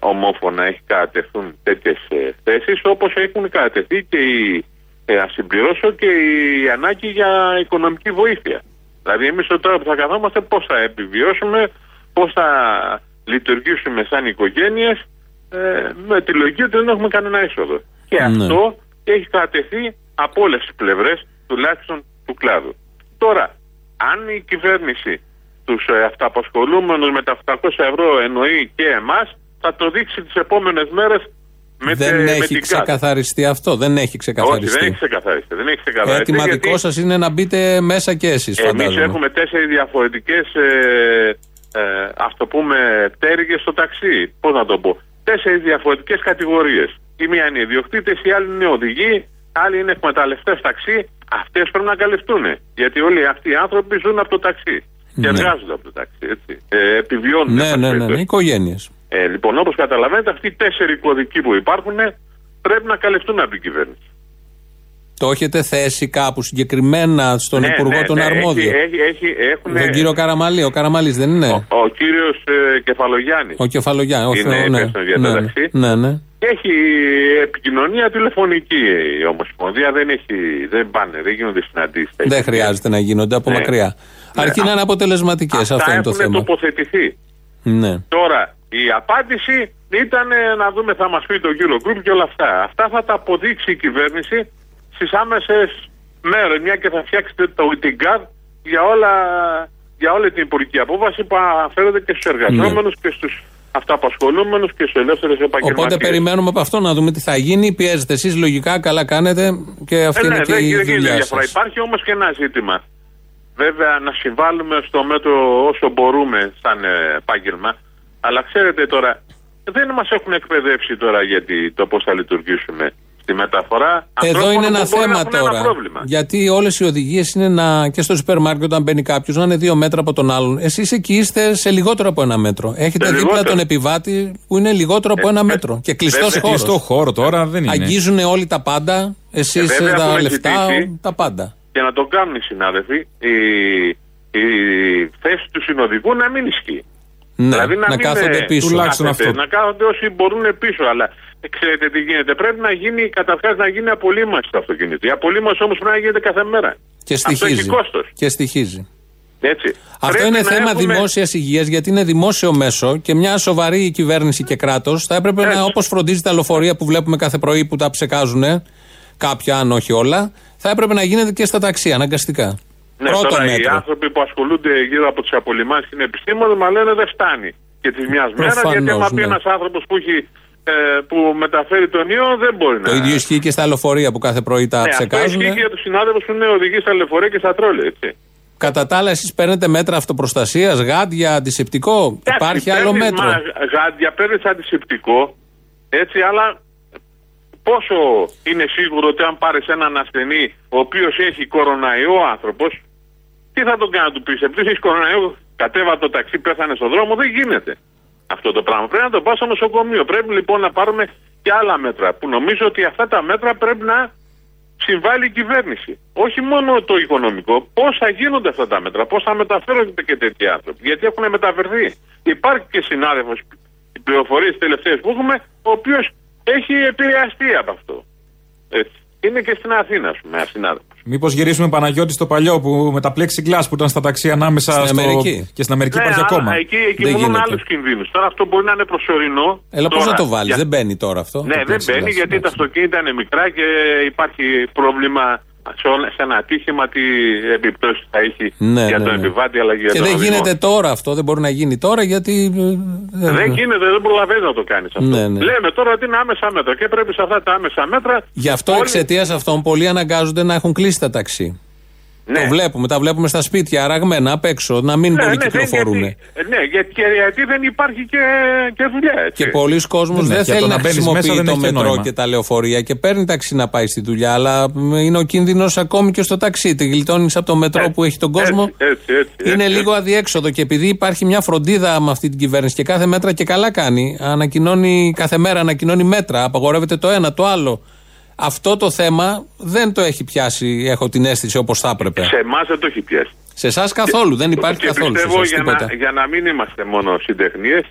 ομόφωνα έχει κατατεθούν τέτοιες ε, θέσεις, όπως έχουν κατατεθεί και η, ε, ας συμπληρώσω και η ανάγκη για οικονομική βοήθεια. Δηλαδή εμείς τώρα που θα καθόμαστε πώς θα επιβιώσουμε, πώς θα λειτουργήσουμε σαν οικογένειες ε, με τη λογική ότι δεν έχουμε κανένα έσοδο. Και Ναι. αυτό έχει κατατεθεί από όλες τις πλευρές, τουλάχιστον του κλάδου. Τώρα, αν η κυβέρνηση τους ε, αυταπασχολούμενους με τα 800 ευρώ εννοεί και εμάς, θα το δείξει τις επόμενες μέρες με, τε- δεν με έχει την ΚΑΤ. ξεκαθαριστεί αυτό. Δεν έχει Όχι, ξεκαθαριστεί. δεν έχει ξεκαθαριστεί. Δεν έχει ξεκαθαριστεί Έτοιμα γιατί δικό σας είναι να μπείτε μέσα και εσείς, εμείς φαντάζομαι. έχουμε τέσσερις διαφορετικές, ε, ε, ας το πούμε, πτέρυγες στο ταξί. Πώς να το πω; Τέσσερις διαφορετικές κατηγορίες. Η μία είναι οι ιδιοκτήτες, η άλλη είναι οδηγοί, άλλοι είναι εκμεταλλευτές ταξί. Αυτές πρέπει να καλυφθούν. Γιατί όλοι αυτοί οι άνθρωποι ζουν από το ταξί. Και εργάζονται από το ταξί, έτσι. Ε, επιβιώνουν. Ναι, εν πάση ναι, ναι, ναι. περιπτώσει. Οικογένειες. Ε, λοιπόν, όπως καταλαβαίνετε, αυτοί οι τέσσερι κωδικοί που υπάρχουν πρέπει να καλυφθούν από την κυβέρνηση. Το έχετε θέσει κάπου συγκεκριμένα στον Ναι, Υπουργό ναι, τον ναι, Αρμόδιο. Έχει, έχει, έχει, έχουνε- Τον κύριο Καραμαλή. Ο Καραμαλής δεν είναι; Ο, ο κύριος ε, Κεφαλογιάννης. Ο Κεφαλογιάννη. Ο Είναι Θεό, ναι. υπεύθυνος για το ναι, ταξί. ναι, ναι. Έχει επικοινωνία τηλεφωνική η Ομοσπονδία, δεν, έχει, δεν πάνε, δεν γίνονται συναντήσεις. Δεν χρειάζεται να γίνονται από Ναι. μακριά. Ναι, Αρκεί α- να είναι αποτελεσματικές. Αυτά Αυτό είναι το έχουν θέμα. τοποθετηθεί. Ναι. Τώρα, η απάντηση ήταν να δούμε, θα μας πει το Eurogroup και όλα αυτά. Αυτά θα τα αποδείξει η κυβέρνηση στις άμεσες μέρες, μια και θα φτιάξετε το, την ΚΑΔ για, όλα, για όλη την υπουργική απόφαση που αναφέρεται και στους εργαζόμενους Ναι. και στους αυταπασχολούμενου και στους ελεύθερους επαγγελματίες. Οπότε περιμένουμε από αυτό να δούμε τι θα γίνει. Πιέζετε εσείς λογικά, καλά κάνετε και αυτή Ε, είναι ναι, και δεν η γίνεται δουλειά διαφορά. σας. Υπάρχει όμως και ένα ζήτημα. Βέβαια, να συμβάλλουμε στο μέτρο όσο μπορούμε σαν ε, επάγγελμα. Αλλά ξέρετε τώρα, δεν μας έχουν εκπαιδεύσει τώρα γιατί το πώς θα λειτουργήσουμε στη μεταφορά. Εδώ ανθρώπων είναι ένα που μπορεί να θέμα έχουν ένα τώρα. πρόβλημα. γιατί όλες οι οδηγίες είναι να, και στο σούπερ μάρκετ όταν μπαίνει κάποιος να είναι δύο μέτρα από τον άλλον. Εσείς εκεί είστε σε λιγότερο από ένα μέτρο. Έχετε Σε δίπλα λιγότερο. τον επιβάτη που είναι λιγότερο από ένα μέτρο. Και κλειστός Βέβαια, χώρος. κλειστό χώρο τώρα δεν είναι. Αγγίζουν όλοι τα πάντα. Εσείς Ε, βέβαια, τα έχουμε λεφτά, ζητήσει. τα πάντα. Και να το κάνουν οι συνάδελφοι, η, η θέση του συνοδικού να μην ισχύει. Ναι, δηλαδή να, να μην κάθονται ε, πίσω. Τουλάχιστον κάθεται, αυτό. Να κάθονται όσοι μπορούν πίσω. Αλλά ε, ξέρετε τι γίνεται. Πρέπει να γίνει, καταρχάς να γίνει απολύμαση το αυτοκίνητο. Η απολύμαση όμως πρέπει να γίνεται κάθε μέρα. Και Αυτό έχει στοιχίζει. κόστος. Και στοιχίζει. Έτσι. Αυτό Πρέπει είναι να θέμα έχουμε- δημόσιας υγείας, γιατί είναι δημόσιο μέσο και μια σοβαρή κυβέρνηση και κράτος θα έπρεπε να, Έτσι. όπως φροντίζει τα λεωφορεία που βλέπουμε κάθε πρωί που τα ψεκάζουν, κάποια αν όχι όλα, θα έπρεπε να γίνεται και στα ταξί, αναγκαστικά. Ναι, Πρώτο τώρα οι μέτρο. άνθρωποι που ασχολούνται γύρω από τις απολυμάσει και είναι επιστήμονες, μα λένε δεν φτάνει. Και της μιας μέρας, Προφανώς, γιατί άμα πει ναι. ένας άνθρωπος που, έχει, ε, που μεταφέρει τον ιό, δεν μπορεί Το να. ίδιο ισχύει και στα λεωφορεία που κάθε πρωί τα ναι, αυτό ψεκάζουν. ισχύει και για τους συνάδελφους που είναι οδηγοί στα λεωφορεία και στα τρόλια. Έτσι. Κατά τα άλλα, εσείς παίρνετε μέτρα αυτοπροστασίας, γάντια, αντισηπτικό; Υπάρχει Εντάξει, άλλο παίρνεις, μέτρο; Μα, γάντια, παίρνεις αντισηπτικό, έτσι, αλλά πόσο είναι σίγουρο ότι αν πάρεις έναν ασθενή ο οποίος έχει κοροναϊό άνθρωπος, τι θα τον κάνει να του πει, επειδή έχεις κοροναϊό, κατέβα το ταξί, πέθανε στον δρόμο, δεν γίνεται αυτό το πράγμα. Πρέπει να το πάω στο νοσοκομείο. Πρέπει λοιπόν να πάρουμε και άλλα μέτρα που νομίζω ότι αυτά τα μέτρα πρέπει να συμβάλλει η κυβέρνηση. Όχι μόνο το οικονομικό, πώς θα γίνονται αυτά τα μέτρα, πώς θα μεταφέρονται και τέτοιοι άνθρωποι. Γιατί έχουν μεταφερθεί. Υπάρχει και συνάδελφος, οι πληροφορίες τελευταίες που έχουμε, ο οποίος έχει επηρεαστεί από αυτό. Έτσι. Είναι και στην Αθήνα, ας πούμε, ένα συνάδελφος. Μήπως γυρίσουμε Παναγιώτη στο παλιό που με τα plexiglass που ήταν στα ταξί ανάμεσα Στην στο. Αμερική. Και στην Αμερική Ναι, υπάρχει αλλά ακόμα. Εκεί, εκεί Δεν μόνο γίνεται. άλλους κινδύνους. Τώρα αυτό μπορεί να είναι προσωρινό. Έλα, πώς Τώρα, να το βάλεις, για- δεν μπαίνει τώρα αυτό. Ναι, το δεν plexiglass, μπαίνει γιατί τα εντάξει. αυτοκίνητα είναι μικρά και υπάρχει πρόβλημα σε, όλα- σε ένα ατύχημα τι επιπτώσεις θα έχει Ναι, για ναι, τον ναι. επιβάτη αλλά και για Και τον δεν οδηγό. γίνεται τώρα αυτό, δεν μπορεί να γίνει τώρα γιατί. ε, Δεν γίνεται, δεν προλαβαίνεις να το κάνεις αυτό. Ναι, ναι. Λέμε τώρα ότι είναι άμεσα μέτρα και πρέπει σε αυτά τα άμεσα μέτρα. Γι' αυτό όλοι- εξαιτίας αυτών πολλοί αναγκάζονται να έχουν κλείσει τα ταξί. Ναι. Το βλέπουμε, τα βλέπουμε στα σπίτια, αραγμένα απ' έξω, να μην Ναι, μπορεί ναι, δεν- κυκλοφορούν. γιατί- Ναι, γιατί, και γιατί δεν υπάρχει και, και δουλειά. Έτσι. Και πολλοί κόσμος Δεν δεν, έχει, θέλει από το να να μπαίνεις χρησιμοποιεί μέσα δεν το έχει και μετρό νόημα. και τα λεωφορεία και παίρνει ταξί να πάει στη δουλειά. Αλλά μ, είναι ο κίνδυνος ακόμη και στο ταξί. Τη γλιτώνεις από το μετρό Έτσι, που έχει τον κόσμο. έτσι, έτσι, έτσι, είναι έτσι. λίγο αδιέξοδο και επειδή υπάρχει μια φροντίδα με αυτή την κυβέρνηση και κάθε μέτρα και καλά κάνει, ανακοινώνει κάθε μέρα ανακοινώνει μέτρα, απαγορεύεται το ένα, το άλλο. Αυτό το θέμα δεν το έχει πιάσει, έχω την αίσθηση όπως θα έπρεπε. Σε εμάς δεν το έχει πιάσει. Σε εσάς καθόλου, δεν υπάρχει και καθόλου. Σε πιστεύω εσάς για τίποτα. να, για να μην είμαστε μόνο συντεχνίες,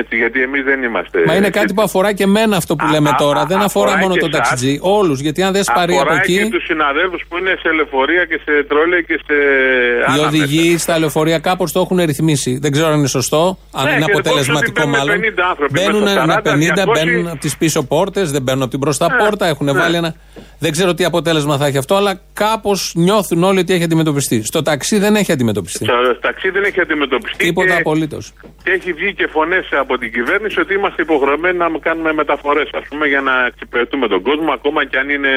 έτσι, γιατί εμείς δεν είμαστε. Μα είναι κάτι που αφορά και εμένα αυτό που Α, λέμε α, τώρα. α, δεν αφορά αφορά μόνο και τον εσάς. ταξιτζή. Όλους. Γιατί αν δεν σπαρεί από Αφορά εκεί, και τους συναδέλφους που είναι σε λεωφορεία και σε τρόλια και σε. οι άλλα οδηγοί στα λεωφορεία κάπως το έχουν ρυθμίσει. Δεν ξέρω αν είναι σωστό, αν Ναι, είναι και αποτελεσματικό πόσο ότι μάλλον. μπαίνουν 50 άνθρωποι Μπαίνουν μέσα, ένα 40, 50, 200. μπαίνουν από τις πίσω πόρτες, δεν μπαίνουν από την μπροστά Ναι, πόρτα. Έχουν ναι. βάλει ένα. Δεν ξέρω τι αποτέλεσμα θα έχει αυτό, αλλά κάπως νιώθουν όλοι ότι έχει αντιμετωπιστεί. Στο ταξί δεν έχει αντιμετωπιστεί. Στο ταξί δεν έχει αντιμετωπιστεί. Τίποτα και, απολύτως. και έχει βγει και φωνές από την κυβέρνηση ότι είμαστε υποχρεωμένοι να κάνουμε μεταφορές, ας πούμε, για να εξυπηρετούμε τον κόσμο, ακόμα και αν είναι.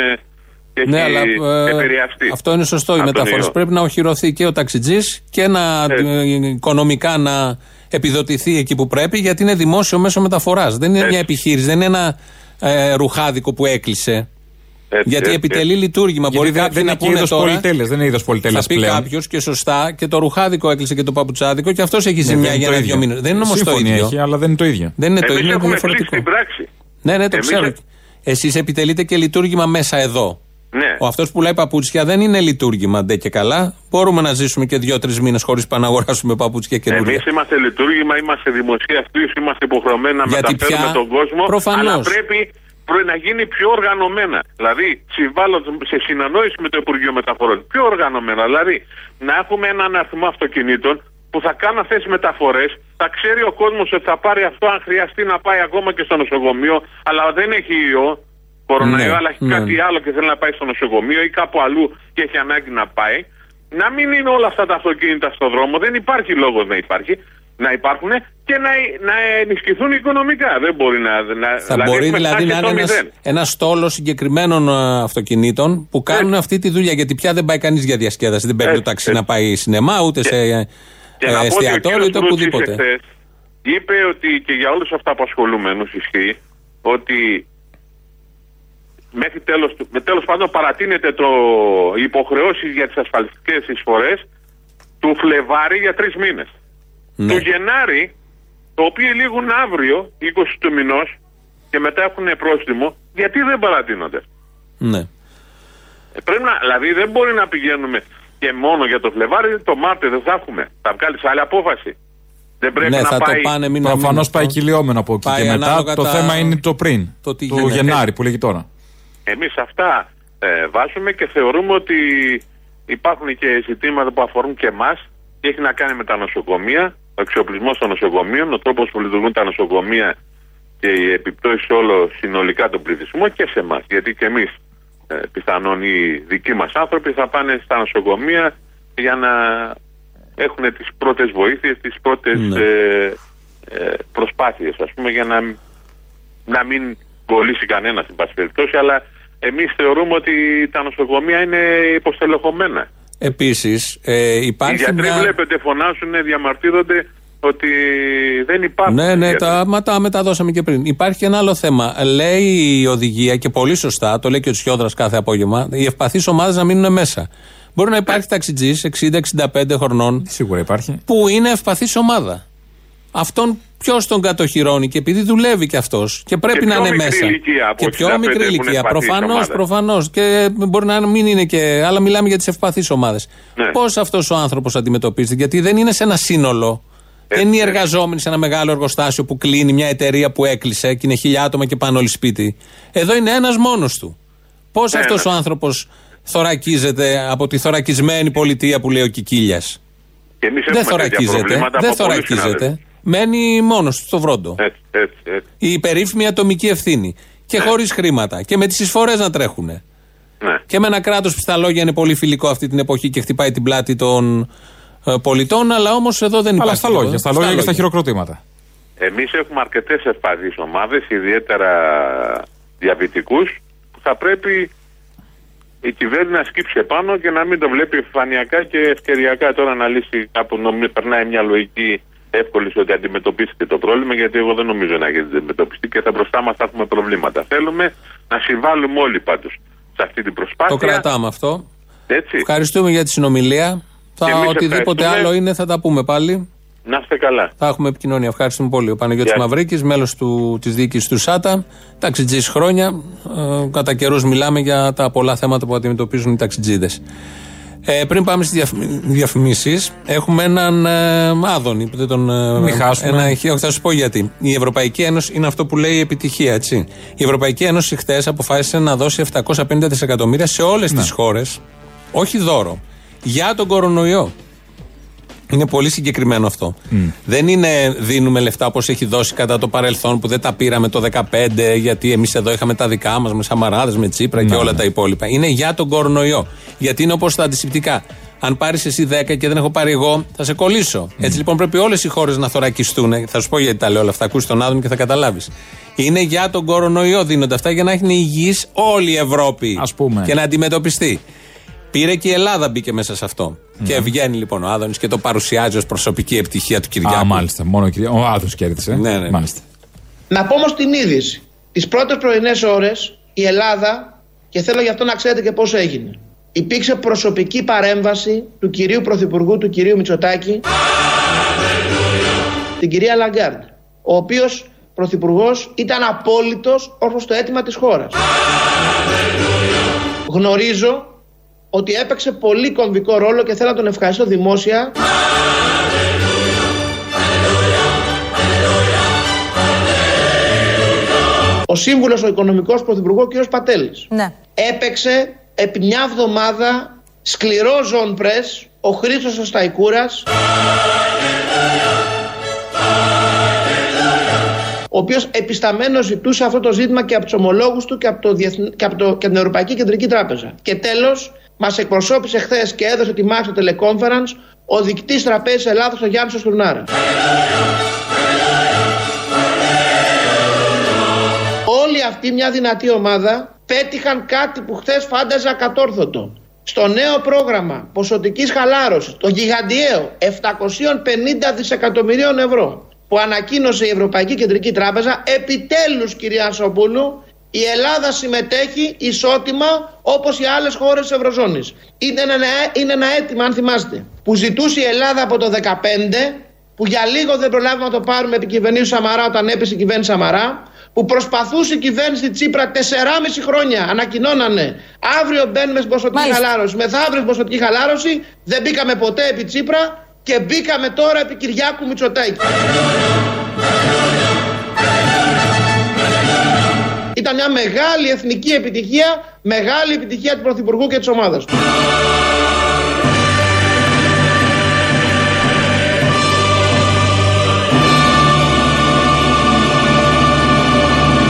και Ναι, έχει αλλά ε, επηρεαστεί. αυτό είναι σωστό. Οι από τον μεταφορές ιό. πρέπει να οχυρωθεί και ο ταξιτζής και να ε, οικονομικά να επιδοτηθεί εκεί που πρέπει, γιατί είναι δημόσιο μέσο μεταφοράς. Δεν είναι Έτσι. μια επιχείρηση, δεν είναι ένα ε, ρουχάδικο που έκλεισε. Έτσι, Γιατί έτσι, επιτελεί έτσι. λειτουργήμα. Γιατί Μπορεί δεν, κάποιοι δεν να είναι και πούνε είδος τώρα. πολυτέλε. Δεν είναι είδος πολυτέλε Θα πει πλέον. κάποιος και σωστά και το ρουχάδικο έκλεισε και το παπουτσάδικο και αυτός έχει Ναι, ζημιά δεν είναι για το ένα-δύο ίδιο. μήνες. Δεν είναι όμως το Σύμφωνοι ίδιο. έχει, αλλά δεν είναι το ίδιο. Δεν είναι το Εμείς ίδιο, είναι έχουμε κλείσει διαφορετικό. την πράξη. Ναι, ναι, το Εμείς ξέρω. ε- Εσείς επιτελείτε και λειτουργήμα μέσα εδώ. Ναι. Ο αυτός που πουλάει παπούτσια δεν είναι λειτουργήμα ντε και καλά. Μπορούμε να ζήσουμε και δύο-τρεις μήνες χωρίς να αγοράσουμε παπούτσια καινούργια. Εμείς είμαστε λειτουργήμα, είμαστε δημοσία αυτή, είμαστε υποχρεωμένοι να Γιατί μεταφέρουμε πια, τον κόσμο. προφανώς. Αλλά πρέπει προ- να γίνει πιο οργανωμένα. Δηλαδή, συμβάλλω σε συνανόηση με το Υπουργείο Μεταφορών. Πιο οργανωμένα. Δηλαδή, να έχουμε έναν αριθμό αυτοκινήτων που θα κάνουν αυτές τις μεταφορές. Θα ξέρει ο κόσμος ότι θα πάρει αυτό αν χρειαστεί να πάει ακόμα και στο νοσοκομείο. Αλλά δεν έχει ιό, κορονοϊό, Ναι, αλλά έχει ναι. κάτι άλλο και θέλει να πάει στο νοσοκομείο ή κάπου αλλού και έχει ανάγκη να πάει. Να μην είναι όλα αυτά τα αυτοκίνητα στο δρόμο. Δεν υπάρχει λόγος να υπάρχει. Να υπάρχουν και να, να ενισχυθούν οικονομικά. Δεν μπορεί να. να Θα μπορεί έχουμε δηλαδή φτάσει να είναι στο ένας, μηδέν. ένας στόλος συγκεκριμένων α, αυτοκινήτων που κάνουν αυτή τη δουλειά. Γιατί πια δεν πάει κανείς για διασκέδαση. Δεν παίρνει το Έτσι, ταξί έτσι. να πάει σινεμά, ούτε σε ε, Και να πω ότι ο εστιατόριο, κύριος ούτε Μπρούτσης οπουδήποτε. εχθές είπε ότι και για όλους αυτά απασχολούμενους ισχύει ότι μέχρι τέλος, του- με τέλος πάντων παρατείνεται το οι υποχρεώσεις για τις ασφαλιστικές εισφορές του Φλεβάρι για τρεις μήνες. Ναι. Του Γενάρη, το οποίο λήγουν αύριο, 20 του μηνός, και μετά έχουν πρόστιμο, γιατί δεν παρατείνονται. Ναι. Ε, Πρέπει να, δηλαδή δεν μπορεί να πηγαίνουμε και μόνο για το Φλεβάρι, το Μάρτιο δεν θα έχουμε. Θα βγάλεις άλλη απόφαση. Δεν πρέπει Ναι, να θα πάει. το πάνε μήνα Προφανώς μήνα. πάει κυλιόμενο από εκεί Πάει και μετά. ανάλογα Το τα- θέμα είναι το πριν. το τι του γίνεται. Γενάρη που λέγει τώρα. Εμείς αυτά ε, βάζουμε και θεωρούμε ότι υπάρχουν και ζητήματα που αφορούν και εμάς και έχει να κάνει με τα νοσοκομεία, ο εξοπλισμός των νοσοκομείων, ο τρόπος που λειτουργούν τα νοσοκομεία και οι επιπτώσεις σε όλο συνολικά τον πληθυσμό και σε εμάς. Γιατί και εμείς ε, πιθανόν οι δικοί μας άνθρωποι θα πάνε στα νοσοκομεία για να έχουν τις πρώτες βοήθειες, τις πρώτες Ναι. ε, ε, προσπάθειες, ας πούμε, για να να μην κολλήσει κανένας στην πάση περιπτώσει, αλλά εμείς θεωρούμε ότι τα νοσοκομεία είναι υποστελεχωμένα. Επίσης, ε, Οι υπάρχει γιατροί μια. βλέπετε φωνάζουν, διαμαρτύρονται ότι δεν υπάρχουν. Ναι, ναι, γιατροί. τα, μα τα μεταδώσαμε και πριν. Υπάρχει και ένα άλλο θέμα. Λέει η οδηγία και πολύ σωστά, το λέει και ο Τσιόδρας κάθε απόγευμα, οι ευπαθείς ομάδες να μείνουν μέσα. Μπορεί να υπάρχει ταξιτζής 60-65 χρονών Σίγουρα υπάρχει. που είναι ευπαθής ομάδα. Αυτόν ποιος τον κατοχυρώνει και επειδή δουλεύει κι αυτός και πρέπει Και να πιο είναι μικρή μέσα. ηλικία από και πιο 65 μικρή που είναι ηλικία. ευπαθής Προφανώς, ομάδας. προφανώς. Και μπορεί να μην είναι και. Αλλά μιλάμε για τις ευπαθείς ομάδες. Ναι. Πώς αυτός ο άνθρωπος αντιμετωπίζεται, Γιατί δεν είναι σε ένα σύνολο. Έτσι, δεν είναι έτσι. εργαζόμενοι σε ένα μεγάλο εργοστάσιο που κλείνει μια εταιρεία που έκλεισε και είναι χιλιά άτομα και πάνε όλοι σπίτι. Εδώ είναι ένας μόνος του. Πώς Ναι, αυτός ο ναι. άνθρωπος θωρακίζεται από τη θωρακισμένη πολιτεία που λέει ο Κικίλιας; Και εμείς Δεν έχουμε τέτοια θωρακίζεται. προβλήματα Δεν από πολλούς θωρακίζεται. Συναδέλφους. Μένει μόνος του στο βρόντο. Έτσι, έτσι, έτσι. Η περίφημη ατομική ευθύνη. Και χωρίς χρήματα. Και με τις εισφορές να τρέχουν. Ναι. Και με ένα κράτος που στα λόγια είναι πολύ φιλικό αυτή την εποχή και χτυπάει την πλάτη των ε, πολιτών. Αλλά όμως εδώ δεν υπάρχει. Αλλά στα τίποτα. λόγια, στα λόγια και στα χειροκροτήματα. Εμείς έχουμε αρκετές ευπαθείς ομάδες, ιδιαίτερα διαβητικούς, που θα πρέπει η κυβέρνηση να σκύψει επάνω και να μην το βλέπει επιφανειακά και ευκαιριακά τώρα να λύσει κάπου νομίζω περνάει μια λογική εύκολη ότι αντιμετωπίστηκε το πρόβλημα γιατί εγώ δεν νομίζω να έχει αντιμετωπιστεί και θα μπροστά μας θα έχουμε προβλήματα. Θέλουμε να συμβάλλουμε όλοι πάντως σε αυτή την προσπάθεια. Το κρατάμε αυτό. Έτσι. Ευχαριστούμε για τη συνομιλία. Θα, Και εμείς οτιδήποτε ευχαριστούμε. άλλο είναι θα τα πούμε πάλι. Να είστε καλά. Θα έχουμε επικοινωνία. Ευχαριστούμε πολύ. Ο Παναγιώτης Γεια σας. Μαυρίκης, μέλος του, της διοίκησης του ΣΑΤΑ. Ταξιτζής χρόνια. Ε, κατά καιρούς μιλάμε για τα πολλά θέματα που αντιμετωπίζουν οι ταξιτζίδες. Ε, πριν πάμε στις διαφημι- διαφημίσεις, έχουμε έναν ε, Άδωνη που δεν τον... ε, Μην χάσουμε. Ένα, ηχείο. θα σου πω γιατί. Η Ευρωπαϊκή Ένωση είναι αυτό που λέει η επιτυχία, έτσι. Η Ευρωπαϊκή Ένωση χθες αποφάσισε να δώσει 750 δισεκατομμύρια σε όλες τις χώρες, όχι δώρο, για τον κορονοϊό. Είναι πολύ συγκεκριμένο αυτό. Δεν είναι δίνουμε λεφτά όπως έχει δώσει κατά το παρελθόν που δεν τα πήραμε το 2015 γιατί εμείς εδώ είχαμε τα δικά μας με Σαμαράδες, με Τσίπρα και όλα τα υπόλοιπα. Είναι για τον κορονοϊό. Γιατί είναι όπως τα αντισηπτικά. Αν πάρεις εσύ 10 και δεν έχω πάρει εγώ, θα σε κολλήσω. Έτσι λοιπόν πρέπει όλες οι χώρες να θωρακιστούν. Θα σου πω γιατί τα λέω όλα αυτά. Ακούσεις τον Άδων και θα καταλάβεις. Είναι για τον κορονοϊό δίνονται αυτά για να έχει υγιής όλη η Ευρώπη. Ας πούμε. Και να αντιμετωπιστεί. Πήρε και η Ελλάδα μπήκε μέσα σε αυτό. Και βγαίνει λοιπόν ο Άδωνης και το παρουσιάζει ως προσωπική επιτυχία του Κυριάκου. Α, μάλιστα. Μόνο ο κυρία- ο Άδο κέρδισε. Ναι, ναι. Μάλιστα. Να πω όμως την είδηση. Τις πρώτες πρωινές ώρες η Ελλάδα και θέλω γι' αυτό να ξέρετε και πώς έγινε. Υπήρξε προσωπική παρέμβαση του κυρίου Πρωθυπουργού, του κυρίου Μητσοτάκη, την κυρία Λαγκάρντ, ο οποίος Πρωθυπουργός ήταν απόλυτος ως προς το αίτημα της χώρας. Γνωρίζω ότι έπαιξε πολύ κομβικό ρόλο και θέλω να τον ευχαριστώ δημόσια ο σύμβουλος ο οικονομικός πρωθυπουργό κ. Πατέλης. Ναι. Έπαιξε επί μια εβδομάδα σκληρό ζων πρες ο Χρήστος Ασταϊκούρας ο οποίος επισταμένος ζητούσε αυτό το ζήτημα και από τους ομολόγους του και από, το Διεθν- και από, το... και από την Ευρωπαϊκή Κεντρική Τράπεζα. Και τέλος, μας εκπροσώπησε χθες και έδωσε τη μάχη στο teleconference ο δικτής τραπέζης Ελλάδος ο Γιάννης ο Στουρνάρα. Όλοι αυτοί μια δυνατή ομάδα πέτυχαν κάτι που χθες φάνταζα κατόρθωτο. Στο νέο πρόγραμμα ποσοτικής χαλάρωσης, το γιγαντιαίο 750 δισεκατομμυρίων ευρώ που ανακοίνωσε η Ευρωπαϊκή Κεντρική Τράπεζα, επιτέλους κυρία Σοπούλου, η Ελλάδα συμμετέχει ισότιμα όπως οι άλλες χώρες της Ευρωζώνης. Είναι ένα, είναι ένα αίτημα, αν θυμάστε, που ζητούσε η Ελλάδα από το 2015, που για λίγο δεν προλάβουμε να το πάρουμε επί κυβερνήσεως Σαμαρά όταν έπεσε η κυβέρνηση Σαμαρά, που προσπαθούσε η κυβέρνηση Τσίπρα 4,5 χρόνια. Ανακοινώνανε αύριο μπαίνουμε στην ποσοτική Μάλιστα. χαλάρωση, μεθαύριο στην ποσοτική χαλάρωση. Δεν μπήκαμε ποτέ επί Τσίπρα και μπήκαμε τώρα επί Κυριάκου Μητσοτάκη. Ήταν μια μεγάλη εθνική επιτυχία, μεγάλη επιτυχία του Πρωθυπουργού και της ομάδας του.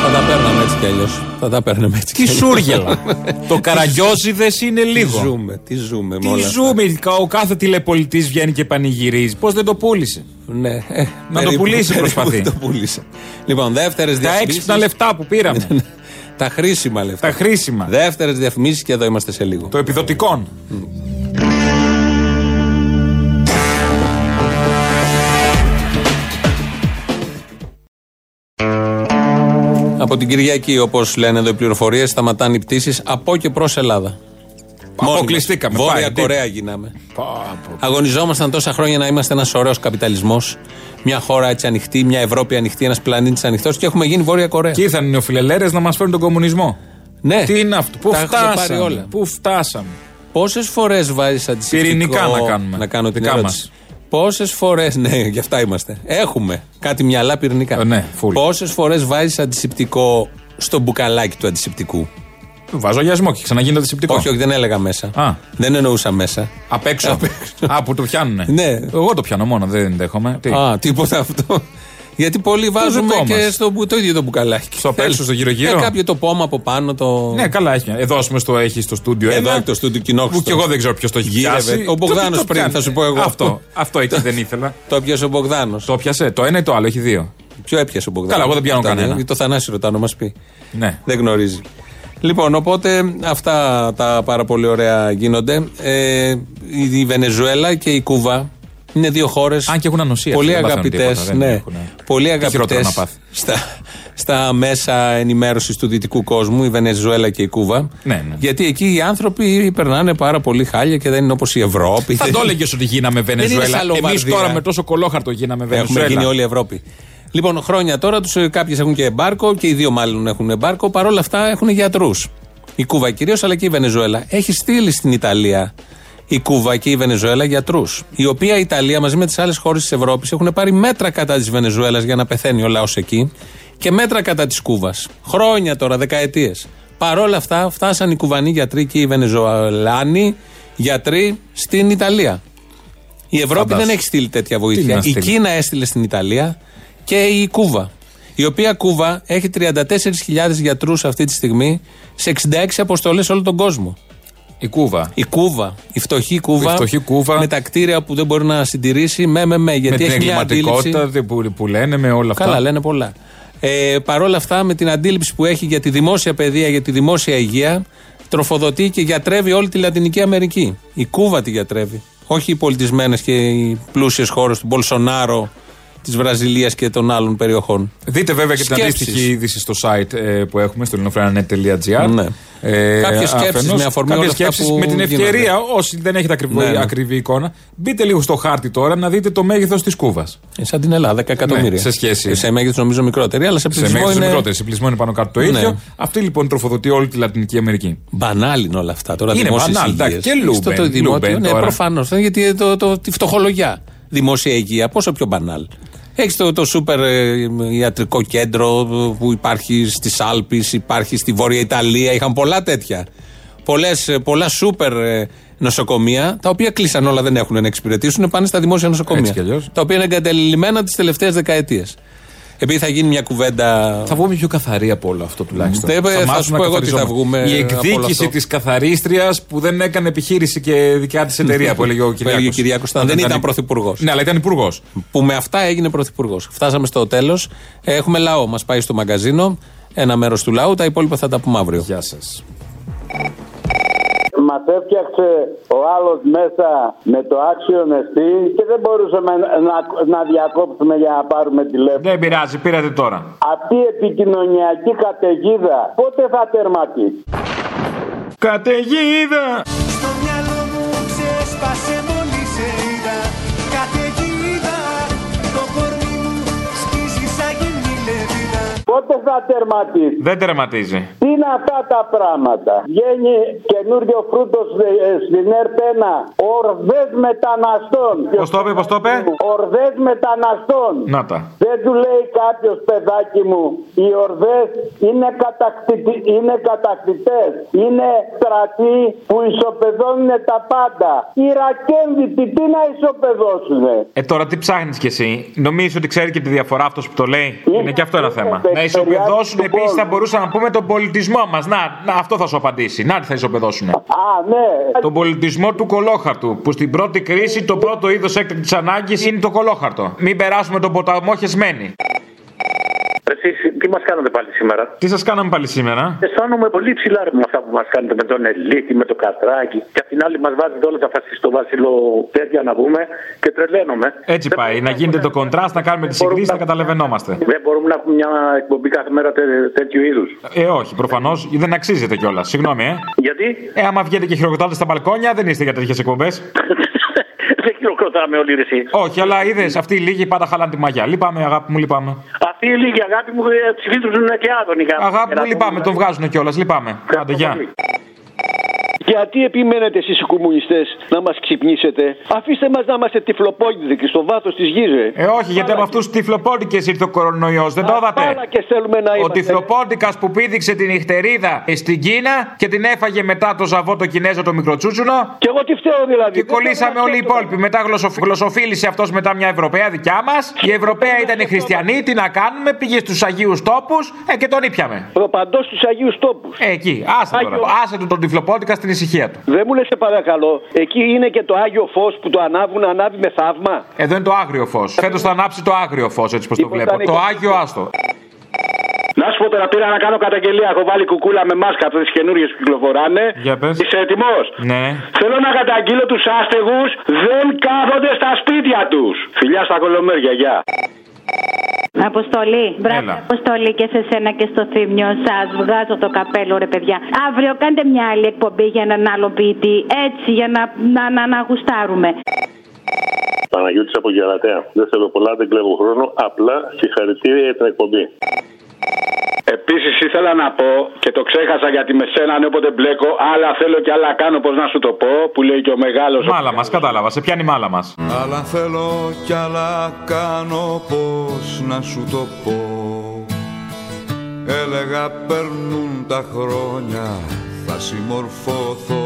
Θα τα παίρναμε έτσι κι αλλιώς. Θα τα παίρναμε έτσι κι Τι αλλιώς. σούργελα. το καραγκιόζιδες είναι Τι λίγο. ζούμε, τι ζούμε με Τι όλα αυτά. ζούμε, ο κάθε τηλεπολιτής βγαίνει και πανηγυρίζει. Πώς δεν το πούλησε; Ναι, ε, Να το περίπου- πουλήσει περίπου προσπαθεί. Το πούλησε. Λοιπόν, δεύτερες Τα διαφημίσεις. έξυπνα λεφτά που πήραμε. Τα χρήσιμα λεφτά. Τα χρήσιμα. Δεύτερες διαφημίσεις και εδώ είμαστε σε λίγο. Το επιδοτικόν. Από την Κυριακή, όπως λένε εδώ οι πληροφορίες, σταματάνε οι πτήσεις από και προς Ελλάδα. Μόνοι μας. Αποκλειστήκαμε. Βόρεια Πάει, τι- Κορέα γίναμε. Πα, πα. Αγωνιζόμασταν τόσα χρόνια να είμαστε ένας ωραίος καπιταλισμός. Μια χώρα έτσι ανοιχτή, μια Ευρώπη ανοιχτή, ένας πλανήτης ανοιχτός και έχουμε γίνει Βόρεια Κορέα. Και ήρθαν οι νεοφιλελέρες να μας φέρουν τον κομμουνισμό. Ναι, Τι είναι αυτό, πού Τα έχουν πάρει φτάσαμε; όλα. Πού φτάσαμε; Πόσες φορές βάζει αντισηπτικό. Πυρηνικά να κάνουμε. Να κάνω την Δικά ερώτηση; Πόσες φορές. Ναι, γι' αυτά είμαστε. Έχουμε κάτι μυαλά πυρηνικά. Ε, ναι, full. Πόσες φορές βάζεις αντισηπτικό στο μπουκαλάκι του αντισηπτικού; Βάζω αγιασμό και ξαναγίνεται αντισηπτικό. Όχι, όχι, δεν έλεγα μέσα. Α. Δεν εννοούσα μέσα. Απ' έξω. Απ' έξω. Α, που το πιάνουνε. Ναι. Εγώ το πιάνω μόνο, δεν δέχομαι. Τι; Α, τίποτα αυτό. Γιατί πολλοί βάζουμε δικό και μας. στο, μπου- το ίδιο το μπουκαλάκι. Στο απ' έξω, στο γύρω-γύρω. Ε, κάποιο το πόμα από πάνω. Το... Ναι, καλά έχει. Εδώ, ας πούμε, στο έχει στο στούντιο. Εδώ ένα, έχει το στούντιο κοινόχρηστο. Που και εγώ δεν ξέρω ποιος το έχει Γύρευε. πιάσει. Ο Μπογδάνος Το- το πριν, πιάνει. θα σου πω εγώ. Αυτό, αυτό εκεί δεν ήθελα. Το πιάσε ο Μπογδάνος. Το πιάσε. Το ένα ή το άλλο, έχει δύο. Ποιο έπιασε ο Μπογδάνος; Καλά, εγώ δεν πιάνω κανένα. Το Θανάση ρωτάω να μας πει. Ναι. Δεν γνωρίζει. Λοιπόν, οπότε αυτά τα πάρα πολύ ωραία γίνονται. Ε, η Βενεζουέλα και η Κούβα είναι δύο χώρες. Αν και έχουν ανοσία. Πολύ δεν παθαίνουν αγαπητές. τίποτα, δεν Ναι, έχουνε. πολύ Τι χειρότερο αγαπητές να πάθει. στα, στα μέσα ενημέρωσης του δυτικού κόσμου, η Βενεζουέλα και η Κούβα. Ναι, ναι. Γιατί εκεί οι άνθρωποι περνάνε πάρα πολύ χάλια και δεν είναι όπως η Ευρώπη. Θα Δεν- το έλεγες ότι γίναμε είναι Βενεζουέλα. σαν Εμείς Λομβαρδία. τώρα με τόσο κολόχαρτο γίναμε Έχουμε Βενεζουέλα. γίνει όλη η Ευρώπη. Λοιπόν, χρόνια τώρα τους κάποιες έχουν και εμπάρκο και οι δύο μάλλον έχουν εμπάρκο. Παρ' όλα αυτά έχουν γιατρούς. Η Κούβα κυρίως, αλλά και η Βενεζουέλα. Έχει στείλει στην Ιταλία η Κούβα και η Βενεζουέλα γιατρούς. Η οποία η Ιταλία μαζί με τις άλλες χώρες της Ευρώπης έχουν πάρει μέτρα κατά της Βενεζουέλας για να πεθαίνει ο λαός εκεί και μέτρα κατά της Κούβας. Χρόνια τώρα, δεκαετίες. Παρ' όλα αυτά, φτάσαν οι Κουβανοί γιατροί και οι Βενεζουελάνοι γιατροί στην Ιταλία. Η Ευρώπη Φαντάσου. δεν έχει στείλει τέτοια Τι βοήθεια. να Η στείλει. Κίνα έστειλε στην Ιταλία και η Κούβα. Η οποία Κούβα έχει 34.000 γιατρούς αυτή τη στιγμή σε 66 αποστολές σε όλο τον κόσμο. Η Κούβα. Η Κούβα, η φτωχή Κούβα, Η φτωχή Κούβα. με τα κτίρια που δεν μπορεί να συντηρήσει, με, με, με, γιατί με την έχει μια αντίληψη. εγκληματικότητα που, που λένε με όλα αυτά. Καλά, λένε πολλά. Ε, Παρ' όλα αυτά, με την αντίληψη που έχει για τη δημόσια παιδεία, για τη δημόσια υγεία, τροφοδοτεί και γιατρεύει όλη τη Λατινική Αμερική. Η Κούβα τη γιατρεύει. Όχι οι πολιτισμένες και οι πλούσιες χώρες του Μπολσονάρο, της Βραζιλίας και των άλλων περιοχών. Δείτε βέβαια και την Σκέψεις. αντίστοιχη είδηση στο site ε, που έχουμε στο ελληνοφρένα.net.gr. Ναι. Ε, Κάποιες σκέψεις αφενός, με αφορμή όλα κάποιες αυτά σκέψεις που με την ευκαιρία, γίνονται. όσοι δεν έχετε ακριβή, Ναι, ναι. ακριβή εικόνα, μπείτε λίγο στο χάρτη τώρα να δείτε το μέγεθος της Κούβας. Ε, σαν την Ελλάδα, 10 εκατομμύρια. Ναι, σε σχέση- Ε, Σε μέγεθος νομίζω μικρότερη, αλλά σε Σε πληθυσμό μέγεθος είναι. μικρότερο, σε πληθυσμό είναι πάνω κάτω το Ναι. ίδιο. Αυτή λοιπόν τροφοδοτεί όλη τη Λατινική Αμερική. Μπανάλ είναι όλα αυτά. Τώρα Είναι δημόσιες μπανάλ, υγείες. εντάξει, και Λούμπεν, Στο το δημότιο, Λούμπεν ναι, τώρα. προφανώς. Γιατί το, το, τη φτωχολογιά. Δημόσια υγεία, πόσο πιο μπανάλ. Έχεις το, το σούπερ ε, ιατρικό κέντρο που υπάρχει στις Άλπεις, υπάρχει στη Βόρεια Ιταλία. Είχαν πολλά τέτοια. Πολλές, ε, πολλά σούπερ ε, νοσοκομεία, τα οποία κλείσαν όλα, δεν έχουν να εξυπηρετήσουν, πάνε στα δημόσια νοσοκομεία. Έτσι κι αλλιώς. Τα οποία είναι εγκατελειμμένα τις τελευταίες δεκαετίες. Επειδή θα γίνει μια κουβέντα. Θα βγούμε πιο καθαροί από όλο αυτό τουλάχιστον. Δεν, θα μάθουμε σου να πω εγώ τι θα καθαριζόμαστε. βγούμε Η από όλο εκδίκηση αυτό. της καθαρίστριας που δεν έκανε επιχείρηση και δικιά της εταιρεία που έλεγε ο Που έλεγε ο Κυριάκος. Κυριάκος ήταν. Δεν ήταν πρωθυπουργός. Ναι, αλλά ήταν υπουργός. που με αυτά έγινε πρωθυπουργός. Φτάσαμε στο τέλος. Έχουμε λαό. Μας πάει στο μαγκαζίνο. Ένα μέρος του λαού. Τα υπόλοιπα θα τα πούμε αύριο. Γεια σας. Μα έφτιαξε ο άλλος μέσα με το άξιο νεστή και δεν μπορούσαμε να, να, να διακόψουμε για να πάρουμε τηλέφωνο. Δεν πειράζει, πήρατε τώρα. Αυτή η επικοινωνιακή καταιγίδα πότε θα τερματίσει; Καταιγίδα! Στο μυαλό μου ξέσπασε Πότε θα τερματίσει; Δεν τερματίζει. Τι είναι αυτά τα πράγματα; Βγαίνει καινούριο φρούτος ε, στην ΕΡΤ1. Ορδές μεταναστών. Πώς το είπε, πώς το είπε; Ορδές μεταναστών. Να τα. Δεν του λέει κάποιος παιδάκι μου, οι ορδές είναι, κατακτητι... είναι κατακτητές, είναι στρατοί που ισοπεδώνουν τα πάντα. Οι ρακένδυτοι τι να ισοπεδώσουν. Ε, τώρα τι ψάχνεις κι εσύ; Νομίζεις ότι ξέρει και τη διαφορά αυτός που το λέει; Είναι και αυτό ένα θέμα. Να ισοπεδώσουν επίσης θα μπορούσαμε να πούμε τον πολιτισμό μας. Να, να, αυτό θα σου απαντήσει. Να τι θα ισοπεδώσουν. Α, ναι. Τον πολιτισμό του κολόχαρτου. Που στην πρώτη κρίση το πρώτο είδος έκτακτης ανάγκης είναι το κολόχαρτο. Μην περάσουμε τον ποταμό χεσμένη. Εσείς τι μας κάνατε πάλι σήμερα; Τι σας κάναμε πάλι σήμερα; Αισθάνομαι πολύ ψηλά ρε, με αυτά που μας κάνετε με τον Ελίτη, με το Κατράκι. Και απ' την άλλη μας βάζετε όλα τα φασιστό Βασίλο τέτοια να πούμε και τρελαίνομαι. Έτσι πάει. Να γίνεται το κοντράστ, να κάνουμε τι συγκρίσει, να καταλαβαίνόμαστε. Δεν μπορούμε να έχουμε μια εκπομπή κάθε μέρα τε- τέτοιου είδους. Ε, όχι, προφανώς δεν αξίζεται κιόλας. Συγγνώμη, ε. Γιατί; Ε, άμα βγαίνετε και χειροκροτάτε στα μπαλκόνια, δεν είστε για τέτοιες εκπομπές. δεν χειροκροτάμε όλοι ρε εσύ. όχι, αλλά είδες, αυτοί οι λίγοι πάντα χαλάνε τη μαγιά. Λυπάμαι, αγάπη μου, λυπάμαι. Αυτοί οι λίγοι αγάπη μου ε, ψηφίζουν και άδωνοι. Αγάπη μου, λυπάμαι, τον βγάζουν κιόλας, λυπάμαι. Άντε, γεια. Γιατί επιμένετε εσείς οι κομμουνιστές να μας ξυπνήσετε; Αφήστε μας να είμαστε τυφλοπόγητοι στο βάθος της γης, ρε. Ε, όχι, γιατί από αυτούς του τυφλοπόντικε ήρθε ο κορονοϊός. Δεν το είδατε. και θέλουμε να Ο είμαστε. τυφλοπόντικα που πήδηξε την νυχτερίδα στην Κίνα και την έφαγε μετά το ζαβό το Κινέζο το μικροτσούτσουνο. Και εγώ τι φταίω δηλαδή. Και κολλήσαμε όλοι οι υπόλοιποι. Μετά γλωσσοφ- γλωσσοφίλησε αυτός μετά μια Ευρωπαία δικιά μας. Η Ευρωπαία ήταν χριστιανή, τι να κάνουμε, πήγε στους Αγίους Τόπους ε, και τον ήπιαμε. Προπαντός στους Αγίους Τόπους. Ε, εκεί, άσε τώρα. Άσε του τον τυφλοπόντικα στην ησυχία του. Δεν μου λες, σε παρακαλώ, εκεί είναι και το άγιο φως που το ανάβουν, ανάβει με θαύμα; Εδώ είναι το άγριο φως. Φέτος θα ανάψει το άγριο φως, έτσι πως το βλέπω. ήταν Το και- άγιο άστο. Να σου πω τώρα, πήρα να κάνω καταγγελία. Έχω βάλει κουκούλα με μάσκα αυτές τις καινούριες που κυκλοφοράνε. Για πες. Είσαι έτοιμος; Ναι. Θέλω να καταγγείλω τους άστεγους δεν κάθονται στα σπίτια τους. Φιλιά στα κολομέρια, γεια. Αποστολή. Μπράβο, Αποστολή και σε σένα και στο θύμιο σας. Βγάζω το καπέλο, ρε παιδιά. Αύριο κάντε μια άλλη εκπομπή για έναν άλλο ποιητή. Έτσι, για να, να, να, να γουστάρουμε. Παναγιώτης από Γερατέα. Δεν θέλω πολλά, δεν κλέβω χρόνο. Απλά συγχαρητήρια για την εκπομπή. Επίσης ήθελα να πω και το ξέχασα γιατί με σένα ναι, όποτε μπλέκω. Άλλα θέλω και άλλα κάνω, πώς να σου το πω. Που λέει και ο μεγάλος. Μάλα μας, κατάλαβα. Σε πιάνει μάλα μας. Αλλά θέλω κι άλλα κάνω πως να σου το πω Έλεγα περνούν τα χρόνια θα συμμορφωθώ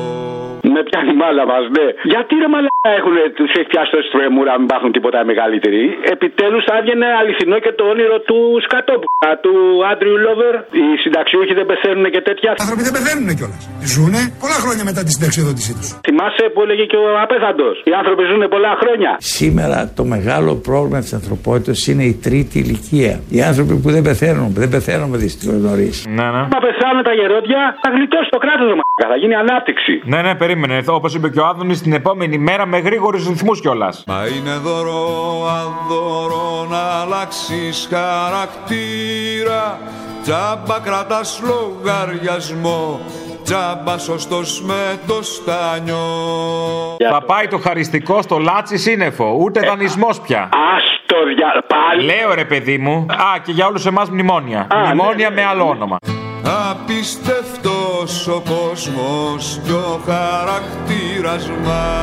Με πιάνει μάλα μας, ναι. Γιατί ρε μαλάκα έχουν, τους έχει πιάσει τόση τρέμουρα, μην υπάρχουν τίποτα μεγαλύτεροι. Επιτέλους θα έβγαινε αληθινό και το όνειρο του σκατόπουλα, του Άντριου Λόβερ. Οι συνταξιούχοι δεν πεθαίνουν και τέτοια. Οι άνθρωποι δεν πεθαίνουν κιόλας. Ζούνε πολλά χρόνια μετά τη συνταξιοδότησή τους. Θυμάσαι που έλεγε και ο απέθαντος. Οι άνθρωποι ζουν πολλά χρόνια. Σήμερα το μεγάλο πρόβλημα της ανθρωπότητας είναι η τρίτη ηλικία. Οι άνθρωποι που δεν πεθαίνουν, δεν πεθαίνουν δυστυχώς νωρίς. Ναι, ναι. Μα πεθάνουν τα γερόντια, θα γλιτώσει το κράτος μα. Θα γίνει ανάπτυξη. Ναι, ναι, περίμενε. Όπως είπε και ο Άδωνης, την επόμενη μέρα με γρήγορους ρυθμούς κιόλας. Μα είναι δώρο αδώρο να αλλάξεις χαρακτήρα Τζάμπα κρατάς λογαριασμό Τζάμπα σωστός με το στάνιο Θα πάει το χαριστικό στο λάτσι σύννεφο. Ούτε δανεισμός πια. Άστο δια... πάλι. Λέω ρε παιδί μου. Α, και για όλους εμάς μνημόνια. μνημόνια ναι, με άλλο όνομα. Απίστευτος ο κόσμος και ο χαρακτήρας μας